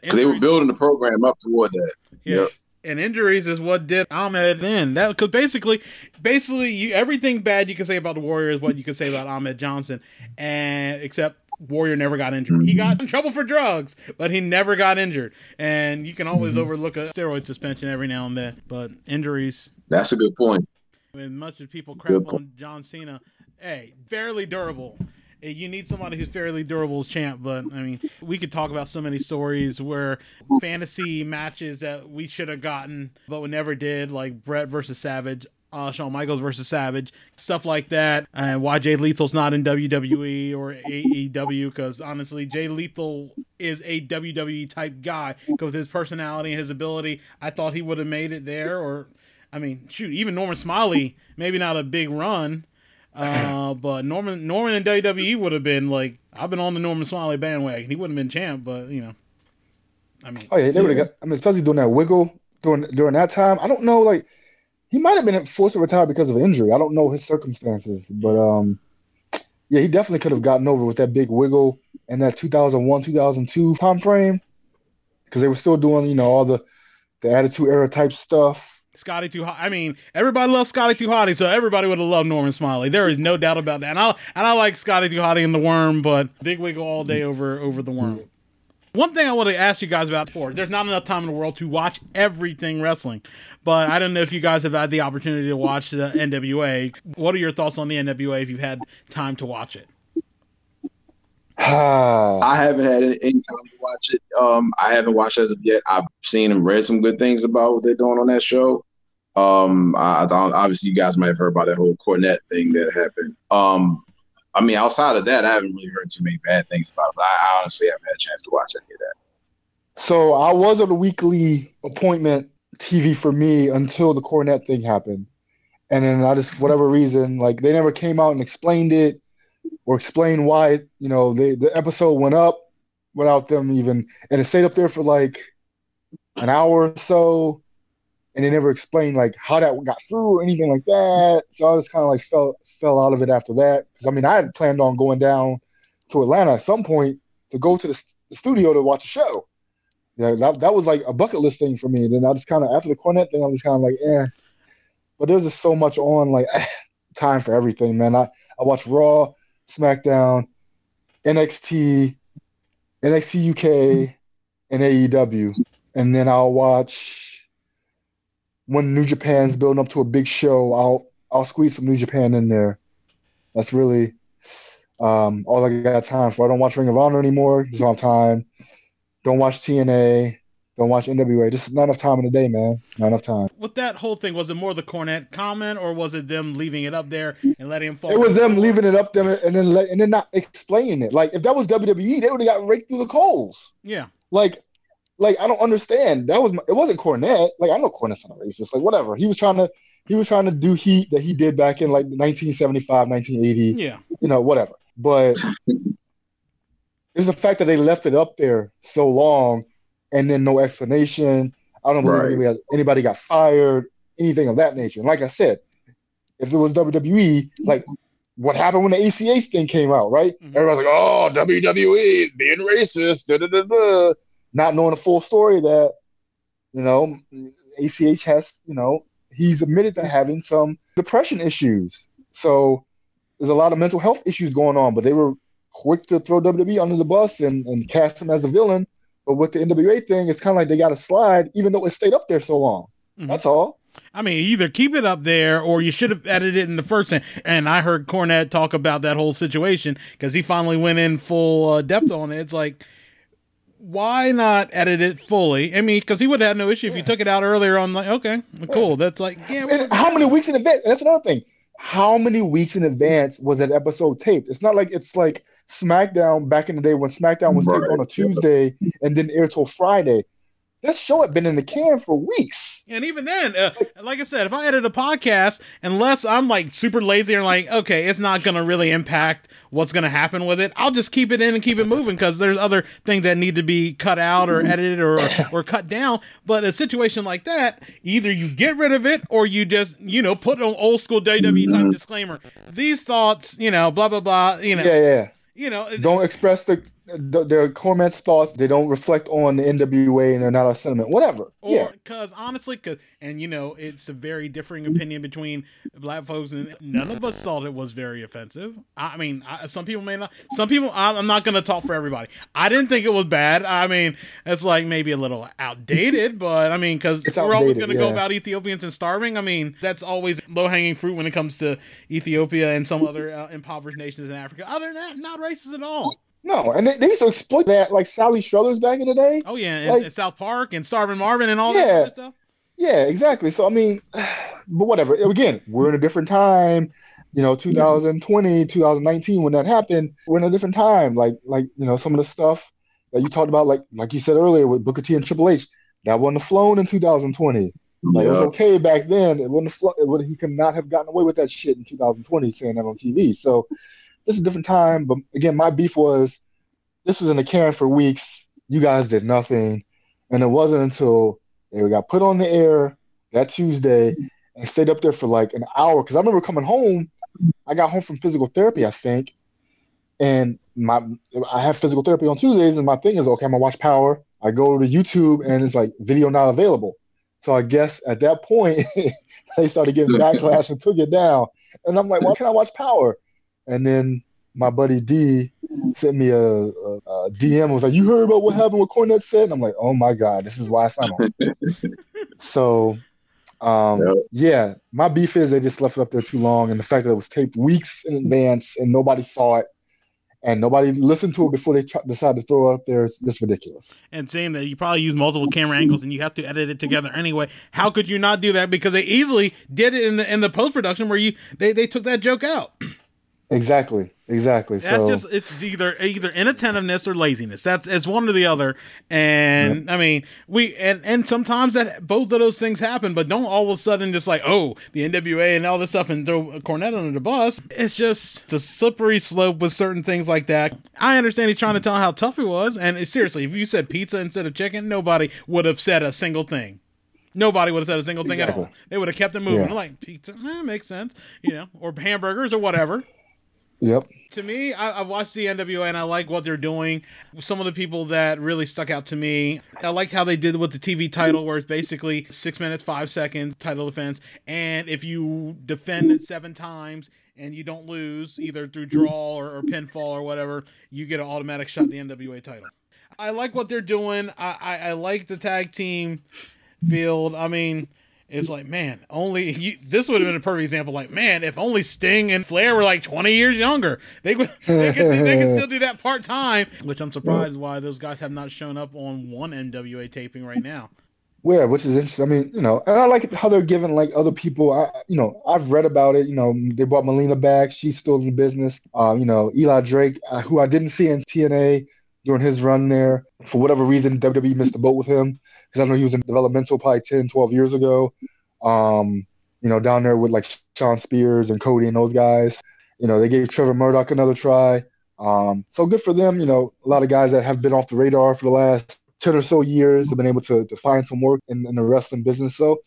Because they were building the program up toward that. Yeah. Yep. And injuries is what did Ahmed in. That because basically, basically, you everything bad you can say about the Warrior is what you can say about Ahmed Johnson, and except Warrior never got injured. He mm-hmm. got in trouble for drugs, but he never got injured. And you can always mm-hmm. overlook a steroid suspension every now and then, but injuries. That's a good point. As much as people crap on John Cena, hey, fairly durable. You need somebody who's fairly durable champ, but I mean, we could talk about so many stories where fantasy matches that we should have gotten, but we never did, like Bret versus Savage, uh, Shawn Michaels versus Savage, stuff like that, and why Jay Lethal's not in WWE or AEW, because honestly, Jay Lethal is a WWE type guy, because with his personality and his ability, I thought he would have made it there, or I mean, shoot, even Norman Smiley, maybe not a big run, uh, but Norman Norman in WWE would have been like, I've been on the Norman Smiley bandwagon. He wouldn't have been champ, but you know, I mean, Oh yeah, they would have. I mean, especially doing that wiggle during during that time. I don't know, like he might have been forced to retire because of injury. I don't know his circumstances, but um, yeah, he definitely could have gotten over with that big wiggle in that 2001 2002 time frame because they were still doing you know all the the Attitude Era type stuff. Scotty Too Hot. I mean, everybody loves Scotty Too Hottie, so everybody would have loved Norman Smiley. There is no doubt about that. And I and I like Scotty Too Hottie and the Worm, but Big Wiggle all day over over the Worm. One thing I want to ask you guys about before, there's not enough time in the world to watch everything wrestling, but I don't know if you guys have had the opportunity to watch the NWA. What are your thoughts on the NWA if you've had time to watch it? I haven't had any, any time to watch it. Um, I haven't watched as of yet. I've seen and read some good things about what they're doing on that show. Um, I, I thought obviously you guys might have heard about that whole Cornette thing that happened. Um, I mean, outside of that, I haven't really heard too many bad things about it. But I, I honestly haven't had a chance to watch any of that. So I was on a weekly appointment TV for me until the Cornette thing happened. And then I just, whatever reason, like they never came out and explained it or explained why, you know, they, the episode went up without them even, and it stayed up there for like an hour or so. And they never explained like how that got through or anything like that. So I just kind of like fell fell out of it after that. Because I mean, I had planned on going down to Atlanta at some point to go to the, the studio to watch a show. Yeah, that, that was like a bucket list thing for me. Then I just kind of after the Cornette thing, I was kind of like, eh. But there's just so much on, like time for everything, man. I I watch Raw, SmackDown, NXT, NXT UK, and AEW, and then I'll watch when New Japan's building up to a big show. I'll I'll squeeze some New Japan in there. That's really um, all I got time for. I don't watch Ring of Honor anymore. Just don't have time. Don't watch TNA. Don't watch NWA. Just not enough time in the day, man. Not enough time. With that whole thing, was it more the Cornette comment, or was it them leaving it up there and letting him fall? It was them leaving it up there and then let, and then not explaining it. Like if that was WWE, they would have got raked through the coals. Yeah, Like, like I don't understand. That was my, it wasn't Cornette. Like I know Cornette's not a racist. Like whatever. He was trying to he was trying to do heat that he did back in like 1975, 1980. yeah. you know, whatever. But it's the fact that they left it up there so long and then no explanation. I don't believe Right. anybody, anybody got fired, anything of that nature. And like I said, if it was WWE, like what happened when the ACH thing came out, right? Mhm. Everybody's like, oh, WWE being racist, da, da, da, da. Not knowing the full story that, you know, ACH has, you know, he's admitted to having some depression issues. So there's a lot of mental health issues going on, but they were quick to throw WWE under the bus and, and cast him as a villain. But with the NWA thing, it's kind of like they got to slide, even though it stayed up there so long. Mhm. That's all. I mean, either keep it up there or you should have edited it in the first thing. And I heard Cornette talk about that whole situation because he finally went in full uh, depth on it. It's like, why not edit it fully? I mean, because he would have had no issue if you took it out earlier on. Like, okay, cool. That's like, yeah. And how many weeks in advance? That's another thing. How many weeks in advance was that episode taped? It's not like it's like SmackDown back in the day when SmackDown was taped on a Tuesday and didn't air till Friday. That show had been in the can for weeks. And even then, uh, like I said, if I edit a podcast, unless I'm like super lazy and like, okay, it's not going to really impact what's going to happen with it, I'll just keep it in and keep it moving because there's other things that need to be cut out or edited or, or cut down. But a situation like that, either you get rid of it or you just, you know, put an old school WWE type disclaimer. These thoughts, you know, blah, blah, blah, you know, Yeah, yeah. you know, Don't express the, the their comments, thoughts. They don't reflect on the NWA and they're not a sentiment. Whatever. Or yeah. because honestly, cause, and you know, it's a very differing opinion between black folks, and none of us thought it was very offensive. I mean, I, some people may not. Some people, I'm I'm not going to talk for everybody. I didn't think it was bad. I mean, it's like maybe a little outdated, but I mean, because we're always going to go about Ethiopians and starving. I mean, that's always low hanging fruit when it comes to Ethiopia and some other uh, impoverished nations in Africa. Other than that, not racist at all. No, and they, they used to exploit that like Sally Struthers back in the day. Oh yeah, and, Like- and South Park and Starving Marvin and all that Yeah. other stuff. Yeah, exactly. So I mean, but whatever. Again, we're in a different time. You know, 2020, 2019, when that happened, we're in a different time. Like, like you know, some of the stuff that you talked about, like, like you said earlier with Booker T and Triple H, that wouldn't have flown in 2020. Like, it was okay back then. It wouldn't have. Flo- it would. He could not have gotten away with that shit in 2020, saying that on TV. So this is a different time. But again, my beef was this was in the can for weeks. You guys did nothing, and it wasn't until they got put on the air that Tuesday and stayed up there for like an hour. Because I remember coming home. I got home from physical therapy, I think, and my I have physical therapy on Tuesdays, and my thing is okay. I'm gonna watch Power. I go to YouTube, and it's like video not available. So I guess at that point they started getting backlash and took it down. And I'm like, why can't I watch Power? And then my buddy D sent me a, a, a DM. Was like, you heard about what happened with Cornette said? And I'm like, oh my god, this is why I signed on. so, um, Yep. yeah, my beef is they just left it up there too long, and the fact that it was taped weeks in advance and nobody saw it. And nobody listened to it before they tr- decided to throw it up there. It's just ridiculous. and saying that you probably use multiple camera angles and you have to edit it together anyway. How could you not do that? Because they easily did it in the in the post production where you they, they took that joke out. Exactly. Exactly. That's so, just it's either either inattentiveness or laziness. That's it's one or the other. And I mean we and and sometimes that both of those things happen, but don't all of a sudden just like oh the NWA and all this stuff and throw Cornette under the bus. It's just it's a slippery slope with certain things like that. I understand he's trying to tell how tough he was, and it, seriously, if you said pizza instead of chicken, nobody would have said a single thing. Nobody would have said a single thing at all. They would have kept it moving. Yeah. Like pizza, eh, makes sense, you know, or hamburgers or whatever Yep. to me, I, I watched the NWA and I like what they're doing. Some of the people that really stuck out to me, I like how they did with the TV title, where it's basically six minutes, five seconds title defense, and if you defend it seven times and you don't lose, either through draw or, or pinfall or whatever, you get an automatic shot at the NWA title. I like what they're doing. I, I, I like the tag team field. I mean, it's like, man, only you, this would have been a perfect example. Like, man, if only Sting and Flair were like 20 years younger, they could they could, they could still do that part time. Which I'm surprised why those guys have not shown up on one NWA taping right now. Yeah, which is interesting. I mean, you know, and I like how they're giving like other people. I, you know, I've read about it. You know, they brought Melina back. She's still in the business. Um, you know, Eli Drake, uh, who I didn't see in TNA during his run there for whatever reason, WWE missed the boat with him because I know he was in developmental probably 10, 12 years ago. Um, you know, down there with like Shawn Spears and Cody and those guys. You know, they gave Trevor Murdoch another try. Um, so good for them. You know, a lot of guys that have been off the radar for the last 10 or so years have been able to, to find some work in, in the wrestling business. So,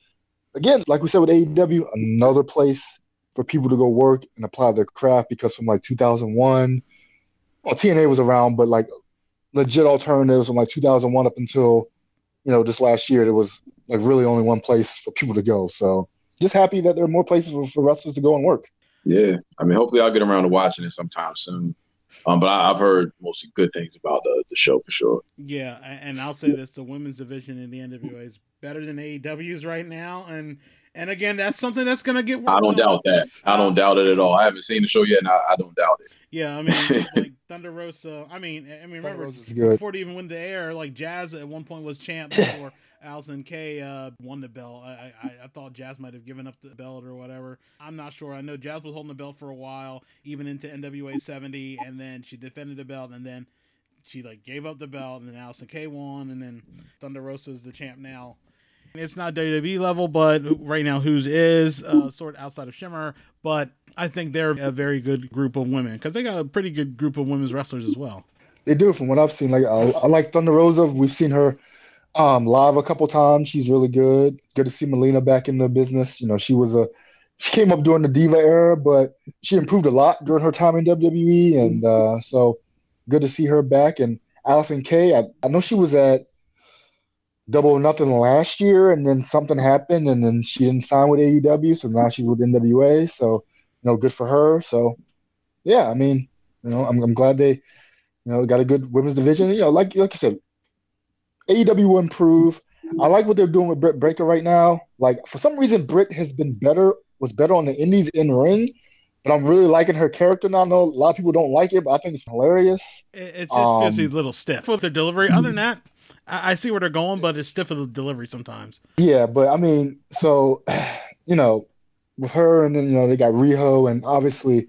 again, like we said with AEW, another place for people to go work and apply their craft because from like 2001, well, TNA was around, but like legit alternatives from like 2001 up until, you know, this last year, there was like really only one place for people to go. So, just happy that there are more places for, for wrestlers to go and work. Yeah, I mean, hopefully I'll get around to watching it sometime soon. Um, but I, I've heard mostly good things about the, the show for sure. Yeah, and I'll say this: the women's division in the NWA is better than AEW's right now, and and again, that's something that's gonna get. I don't worked on. doubt that. I don't doubt it at all. I haven't seen the show yet, and I, I don't doubt it. Yeah, I mean, like Thunder Rosa. I mean, I mean, remember good. before it even went to air, like Jazz at one point was champ before Allysin Kay uh, won the belt. I, I I thought Jazz might have given up the belt or whatever. I'm not sure. I know Jazz was holding the belt for a while, even into NWA 70, and then she defended the belt, and then she like gave up the belt, and then Allysin Kay won, and then Thunder Rosa is the champ now. It's not WWE level, but right now, Who's is uh, sort of outside of Shimmer. But I think they're a very good group of women because they got a pretty good group of women's wrestlers as well. They do from what I've seen. Like I, I like Thunder Rosa. We've seen her um, live a couple times. She's really good. Good to see Melina back in the business. You know, she was a she came up during the Diva era, but she improved a lot during her time in WWE, and uh, so good to see her back. And Allysin Kay, I, I know she was at Double or Nothing last year, and then something happened, and then she didn't sign with AEW, so now she's with NWA. So, you know, good for her. So, yeah, I mean, you know, I'm, I'm glad they, you know, got a good women's division. You know, like like I said, AEW will improve. I like what they're doing with Britt Baker right now. Like for some reason, Britt has been better, was better on the Indies in ring, but I'm really liking her character now. I know a lot of people don't like it, but I think it's hilarious. It, it just Um, a little stiff with their delivery. Other than that, I, I see where they're going, but it's stiff with the delivery sometimes. Yeah, but I mean, so you know, with her and then you know they got Riho and obviously,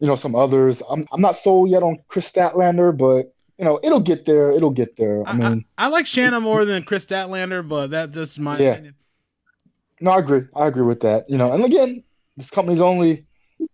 you know, some others. I'm I'm not sold yet on Kris Statlander, but you know, it'll get there. It'll get there. I I, mean, I, I like Shanna more than Kris Statlander, but that's just my Yeah. opinion. no, I agree. I agree with that. You know, and again, this company's only, you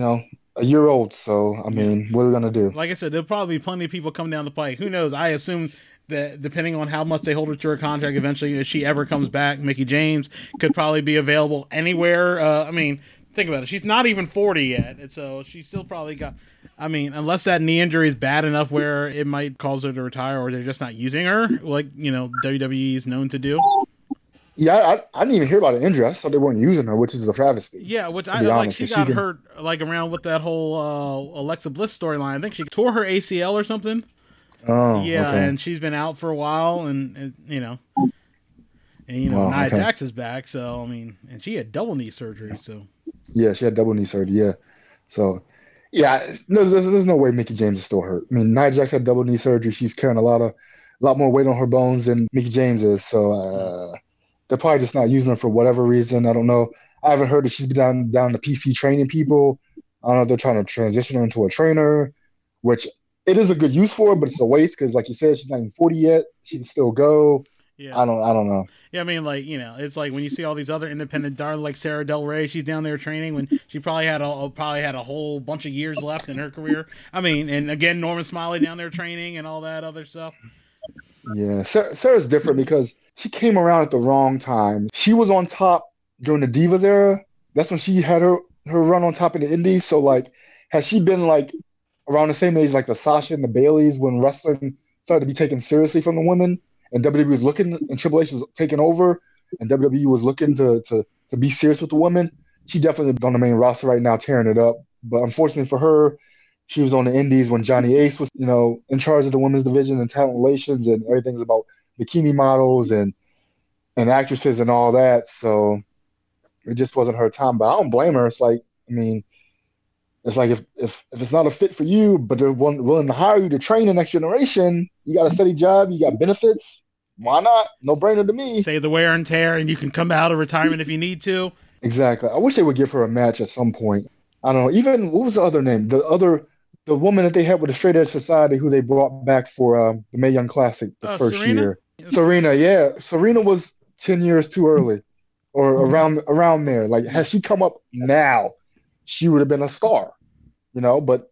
know, a year old. So I mean, what are we gonna do? Like I said, there'll probably be plenty of people coming down the pike. Who knows? I assume that depending on how much they hold her to her contract, eventually, if she ever comes back, Mickie James could probably be available anywhere. Uh, I mean, think about it. She's not even 40 yet, and so she's still probably got. I mean, unless that knee injury is bad enough where it might cause her to retire, or they're just not using her, like you know WWE is known to do. Yeah, I, I didn't even hear about an injury. I thought they weren't using her, which is a travesty. Yeah, which I like. honest, She got can- hurt like around with that whole uh, Alexa Bliss storyline. I think she tore her ACL or something. Oh, yeah, okay. and she's been out for a while, and, and you know, and you know, Wow, Nia okay. Jax is back, so I mean, and she had double knee surgery, so Yeah, she had double knee surgery. Yeah, so yeah, no, there's, there's no way Mickie James is still hurt. I mean, Nia Jax had double knee surgery. She's carrying a lot of, a lot more weight on her bones than Mickie James is. So uh, they're probably just not using her for whatever reason. I don't know. I haven't heard that she's been down down to PC training people. I don't know if they're trying to transition her into a trainer, which it is a good use for her, but it's a waste because, like you said, she's not even 40 yet. She can still go. yeah, I don't. I don't know. yeah. I mean, like you know, it's like when you see all these other independent darling like Sara Del Rey, she's down there training when she probably had a probably had a whole bunch of years left in her career. I mean, and again, Norman Smiley down there training and all that other stuff. Yeah, Sara, Sara's different because she came around at the wrong time. She was on top during the Divas era. That's when she had her her run on top in the Indies. So like, had she been like around the same age like the Sasha and the Baileys when wrestling started to be taken seriously from the women, and WWE was looking and Triple H was taking over, and WWE was looking to to to be serious with the women. She definitely on the main roster right now, tearing it up. But unfortunately for her, she was on the Indies when Johnny Ace was, you know, in charge of the women's division and talent relations, and everything's about bikini models and and actresses and all that. So it just wasn't her time. But I don't blame her. It's like, I mean, it's like if if, if it's not a fit for you, but they're willing, to hire you to train the next generation, you got a steady job, you got benefits. Why not? No brainer to me. Say the wear and tear, and you can come out of retirement if you need to. Exactly. I wish they would give her a match at some point. I don't know. Even what was the other name? The other, the woman that they had with the Straight Edge Society, who they brought back for um, the Mae Young Classic the Uh, first Serena? year. Serena, yeah. Serena was ten years too early, or mm-hmm. around around there. Like, had she come up now, she would have been a star, you know. But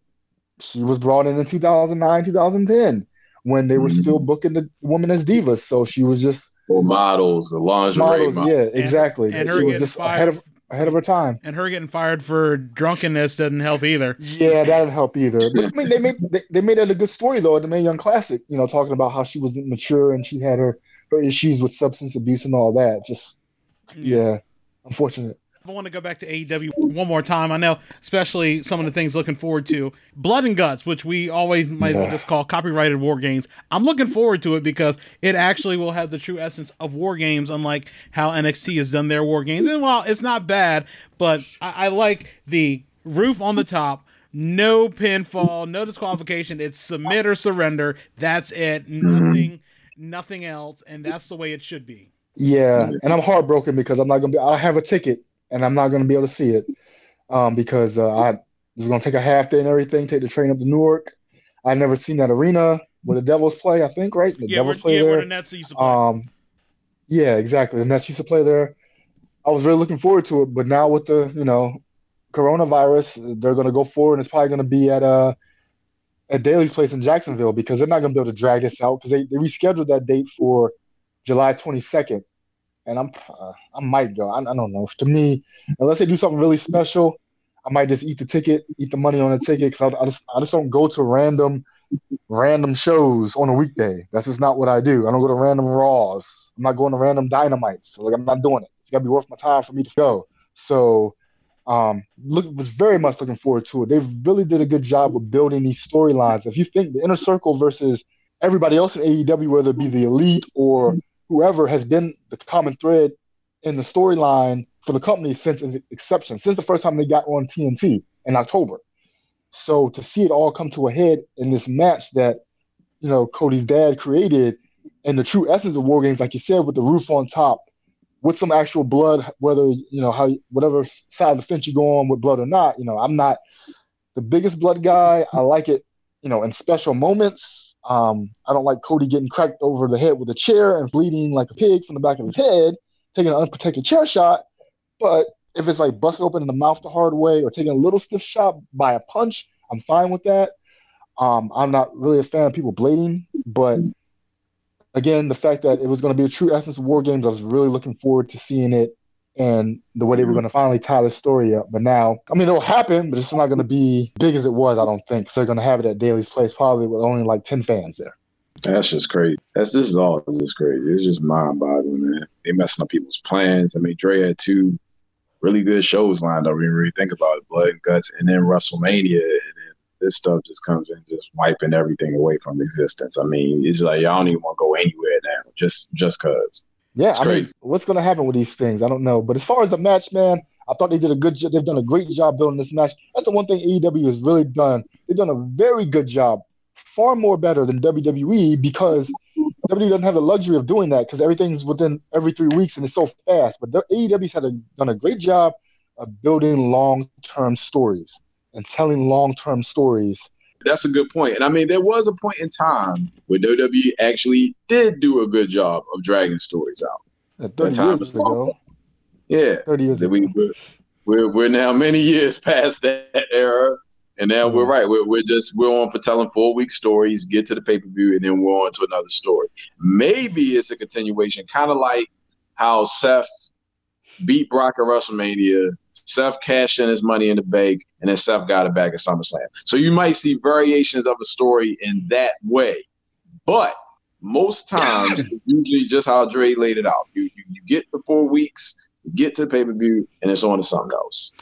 she was brought in in 2009, 2010, when they were mm-hmm. still booking the women as divas. So she was just Or models, the lingerie models. models. Yeah, exactly. and she her was getting just ahead of ahead of her time. and her getting fired for drunkenness doesn't help either. Yeah, that didn't help either. But I mean, they made they, they made it a good story though at the Mae Young Classic. You know, talking about how she was mature and she had her her issues with substance abuse and all that. Just yeah, unfortunate. I want to go back to AEW one more time. I know, especially some of the things looking forward to. Blood and Guts, which we always might Yeah. just call copyrighted war games. I'm looking forward to it because it actually will have the true essence of war games, unlike how NXT has done their war games. And while it's not bad, but I, I like the roof on the top no pinfall, no disqualification. It's submit or surrender. That's it. Nothing, nothing else, and that's the way it should be. Yeah, and I'm heartbroken because I'm not gonna be. I have a ticket, and I'm not gonna be able to see it, um, because uh, I was gonna take a half day and everything, take the train up to Newark. I've never seen that arena where the Devils play. I think right, the yeah, where, Devils play yeah, there. where the Nets used to play. Um, yeah, exactly. The Nets used to play there. I was really looking forward to it, but now with the you know coronavirus, they're going to go forward, and it's probably going to be at a at Daily's place in Jacksonville because they're not going to be able to drag this out because they, they rescheduled that date for July 22nd, and I'm uh, I might go. I, I don't know. To me, unless they do something really special, I might just eat the ticket, eat the money on the ticket because I, I just I just don't go to random random shows on a weekday. That's just not what I do. I don't go to random Raws. I'm not going to random Dynamites. Like I'm not doing it. It's got to be worth my time for me to go. So, um, look, was very much looking forward to it. They really did a good job with building these storylines. If you think the inner circle versus everybody else in AEW, whether it be the elite or whoever, has been the common thread in the storyline for the company since its inception, since the first time they got on TNT in October. So to see it all come to a head in this match that, you know, Cody's dad created and the true essence of war games, like you said, with the roof on top, with some actual blood, whether you know how whatever side of the fence you go on with blood or not. You know, I'm not the biggest blood guy. I like it, you know, in special moments. Um, I don't like Cody getting cracked over the head with a chair and bleeding like a pig from the back of his head, taking an unprotected chair shot. But if it's like busted open in the mouth the hard way or taking a little stiff shot by a punch, I'm fine with that. Um, I'm not really a fan of people bleeding, but again, the fact that it was going to be a true essence of war games, I was really looking forward to seeing it and the way they were mm-hmm. going to finally tie the story up. But now, I mean, it'll happen, but it's not going to be big as it was, I don't think. So they're going to have it at Daily's Place, probably with only like 10 fans there. That's just crazy. That's this is all just crazy. It's just mind boggling, man. They messing up people's plans. I mean, Dre had two really good shows lined up. When you really think about it, Blood and Guts, and then WrestleMania, and then this stuff just comes in, just wiping everything away from existence. I mean, it's like y'all don't even want to go anywhere now, just just cause. Yeah, It's I mean, what's going to happen with these things? I don't know. But as far as the match, man, I thought they did a good job. They've done a great job building this match. That's the one thing AEW has really done. They've done a very good job, far more better than WWE because WWE doesn't have the luxury of doing that because everything's within every three weeks and it's so fast. But the- AEW's had a, done a great job of building long-term stories and telling long-term stories. That's a good point. And I mean, there was a point in time where WWE actually did do a good job of dragging stories out. Uh, Thirty time years is ago, Yeah. thirty years that ago. we we're, we're now many years past that era, and now we're right. We're we're just we're on for telling four week stories, get to the pay per view, and then we're on to another story. Maybe it's a continuation, kind of like how Seth beat Brock at WrestleMania. Seth cashed in his money in the bank, and then Seth got it back at SummerSlam. So you might see variations of a story in that way, but most times usually just how Dre laid it out. You you, you get the four weeks, you get to the pay per view, and it's on to something else.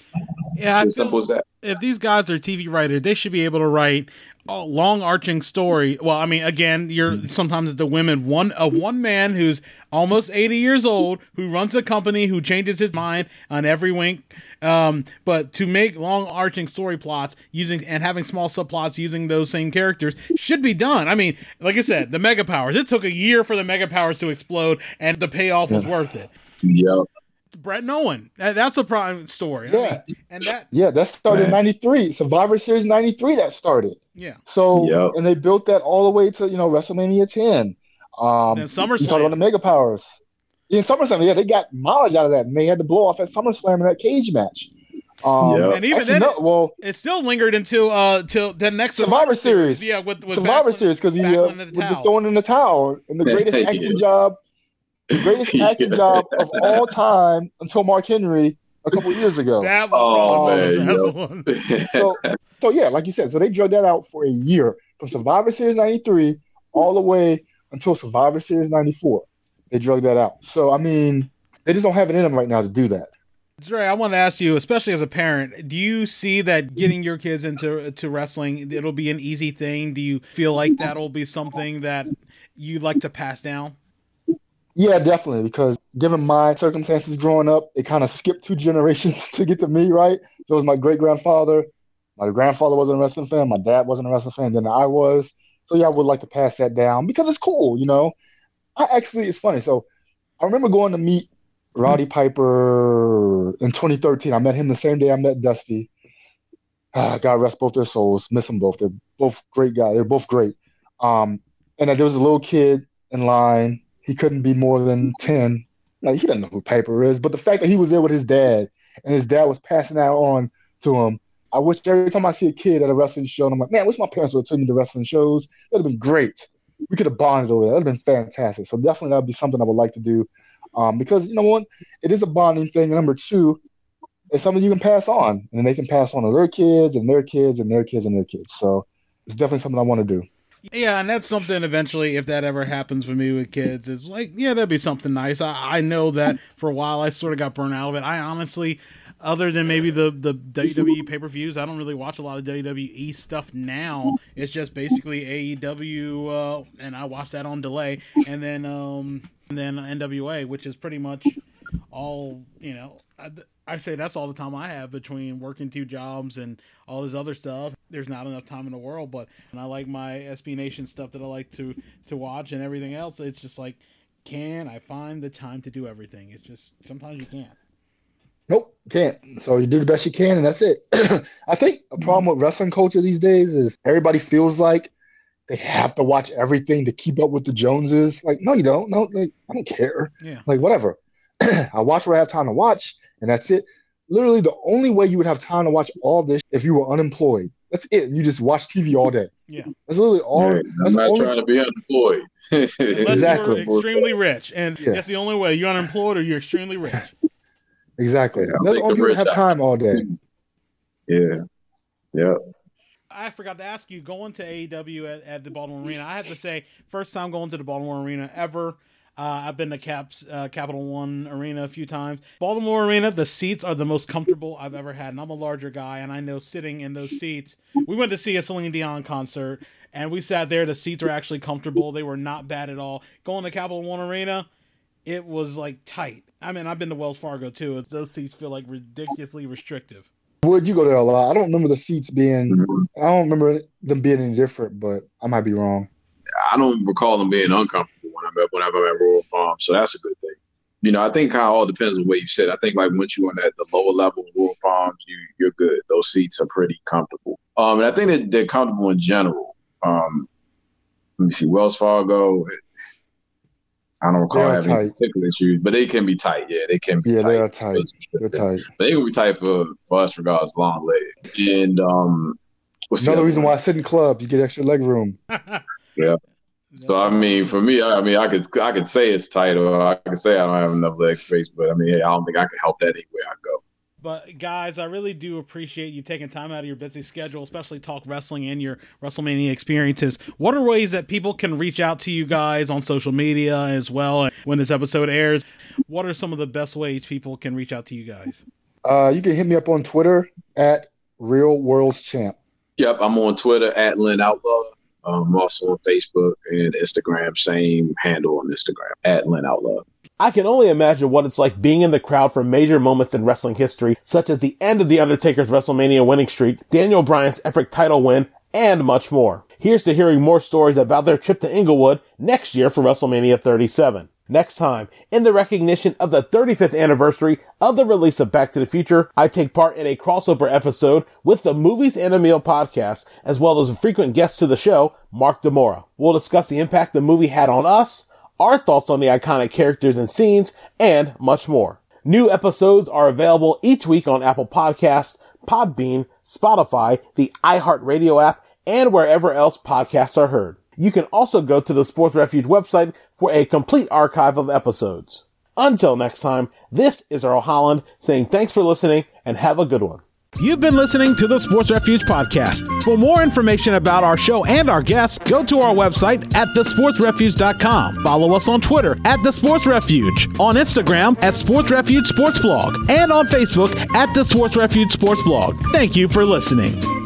Yeah, It's as simple as that. if these guys are TV writers, they should be able to write long arching story. Well, I mean, again, you're sometimes the women one of one man who's almost 80 years old, who runs a company, who changes his mind on every wink. Um, but to make long arching story plots using and having small subplots using those same characters should be done. I mean, like I said, the mega powers. It took a year for the mega powers to explode, and the payoff was worth it. Yep. Bret and Owen, that- that's a prime story. I Yeah. mean, and that, Yeah, that started in '93. Survivor Series '93 that started. yeah. So Yep. and they built that all the way to you know WrestleMania 10. Um, And you SummerSlam. talk about the Mega Powers. In SummerSlam, yeah, they got mileage out of that, and they had to blow off at SummerSlam in that cage match. Um, Yep. And even actually, then, no, well, it still lingered until uh till the next Survivor Series. Yeah, with, with Survivor Series because he uh, Backlund in the the towel. throwing in the towel and the greatest Yeah. acting job, the greatest acting Yeah. job of all time until Mark Henry a couple years ago. That was Oh, wrong. man, That's one. so so yeah, like you said, so they drug that out for a year from Survivor Series '93 all the way until Survivor Series '94. They drug that out. So I mean, they just don't have it in them right now to do that. Dre, I want to ask you, especially as a parent, do you see that getting your kids into to wrestling it'll be an easy thing? Do you feel like that'll be something that you'd like to pass down? Yeah, definitely. Because given my circumstances growing up, it kind of skipped two generations to get to me, right? So it was my great grandfather, My grandfather wasn't a wrestling fan. My dad wasn't a wrestling fan. Then I was. So yeah, I would like to pass that down because it's cool, you know. I actually, it's funny. So I remember going to meet Roddy Piper in 2013. I met him the same day I met Dusty. Ah, God rest both their souls. Miss them both. They're both great guys. They're both great. Um, and there was a little kid in line. He couldn't be more than 10. Like, he doesn't know who Piper is, but the fact that he was there with his dad and his dad was passing that on to him. I wish every time I see a kid at a wrestling show, and I'm like, man, I wish my parents would have taken me to wrestling shows. That'd have been great. We could have bonded over that. That'd have been fantastic. So definitely that'd be something I would like to do. Um, because you know what, it is a bonding thing. And number two, it's something you can pass on, and they can pass on to their kids and their kids and their kids and their kids. So it's definitely something I want to do. Yeah, and that's something eventually, if that ever happens for me with kids, is like, yeah, that'd be something nice. I, I know that for a while I sort of got burned out of it. I honestly, other than maybe the the WWE pay per views, I don't really watch a lot of WWE stuff now. It's just basically AEW, uh, and I watch that on delay, and then um, and then NWA, which is pretty much all you know. I, I say that's all the time I have between working two jobs and all this other stuff. There's not enough time in the world, but and I like my SB Nation stuff that I like to to watch and everything else. It's just like, can I find the time to do everything? It's just sometimes you can't. Nope, you can't. So you do the best you can, and that's it. I think a problem with wrestling culture these days is everybody feels like they have to watch everything to keep up with the Joneses. Like, no, you don't. No, like, I don't care. Yeah. Like, whatever. I watch what I have time to watch, and that's it. Literally, the only way you would have time to watch all this if you were unemployed. That's it. You just watch TV all day. Yeah. That's literally all. Yeah, that's I'm not trying to be unemployed. Unless Exactly. you're extremely rich, and Yeah. that's the only way. You're unemployed or you're extremely rich. Exactly. Yeah, I'll That's the take only the people rich that have out. time all day. Yeah. Yeah. I forgot to ask you, going to AEW at, at the Baltimore Arena, I have to say, first time going to the Baltimore Arena ever. Uh, I've been to Caps uh, Capital One Arena a few times. Baltimore Arena, the seats are the most comfortable I've ever had, and I'm a larger guy, and I know sitting in those seats. We went to see a Celine Dion concert, and we sat there. The seats were actually comfortable; they were not bad at all. Going to Capital One Arena, it was like tight. I mean, I've been to Wells Fargo too. Those seats feel like ridiculously restrictive. Would you go there a lot? I don't remember the seats being. I don't remember them being any different, but I might be wrong. I don't recall them being uncomfortable when I'm at when I'm at Royal Farm, so that's a good thing. You know, I think how all depends on what you said. I think like once you're on at the lower level Royal Farms, you you're good. Those seats are pretty comfortable. Um, and I think that they're comfortable in general. Um, let me see, Wells Fargo. I don't recall having tight. particular issues, but they can be tight. Yeah, they can be Yeah, tight. they are tight. They're tight. But they can be tight for for us regards long leg. And um, Another other reason one? why I sit in clubs, you get extra leg room. Yeah. So I mean, for me, I I mean, I could I could say it's tight, or I could say I don't have enough leg space. But I mean, hey, I don't think I can help that anywhere I go. But guys, I really do appreciate you taking time out of your busy schedule, especially talk wrestling and your WrestleMania experiences. What are ways that people can reach out to you guys on social media as well when this episode airs? What are some of the best ways people can reach out to you guys? Uh, you can hit me up on Twitter at Real Worlds Champ. Yep, I'm on Twitter at Lynn Outlaw. Um, also on Facebook and Instagram. Same handle on Instagram at Lynn Outlaw. I can only imagine what it's like being in the crowd for major moments in wrestling history, such as the end of The Undertaker's WrestleMania winning streak, Daniel Bryan's epic title win, and much more. Here's to hearing more stories about their trip to Inglewood next year for WrestleMania 37. Next time, in the recognition of the 35th anniversary of the release of Back to the Future, I take part in a crossover episode with the Movies and a Meal podcast, as well as a frequent guest to the show, Mark Demora. We'll discuss the impact the movie had on us, our thoughts on the iconic characters and scenes, and much more. New episodes are available each week on Apple Podcasts, Podbean, Spotify, the iHeartRadio app, and wherever else podcasts are heard. You can also go to the Sports Refuge website for a complete archive of episodes. Until next time, this is Earl Holland saying thanks for listening and have a good one. You've been listening to the Sports Refuge podcast. For more information about our show and our guests, go to our website at thesportsrefuge.com. Follow us on Twitter at The Sports Refuge, on Instagram at Sports Refuge Sports Blog, and on Facebook at The Sports Refuge Sports Blog. Thank you for listening.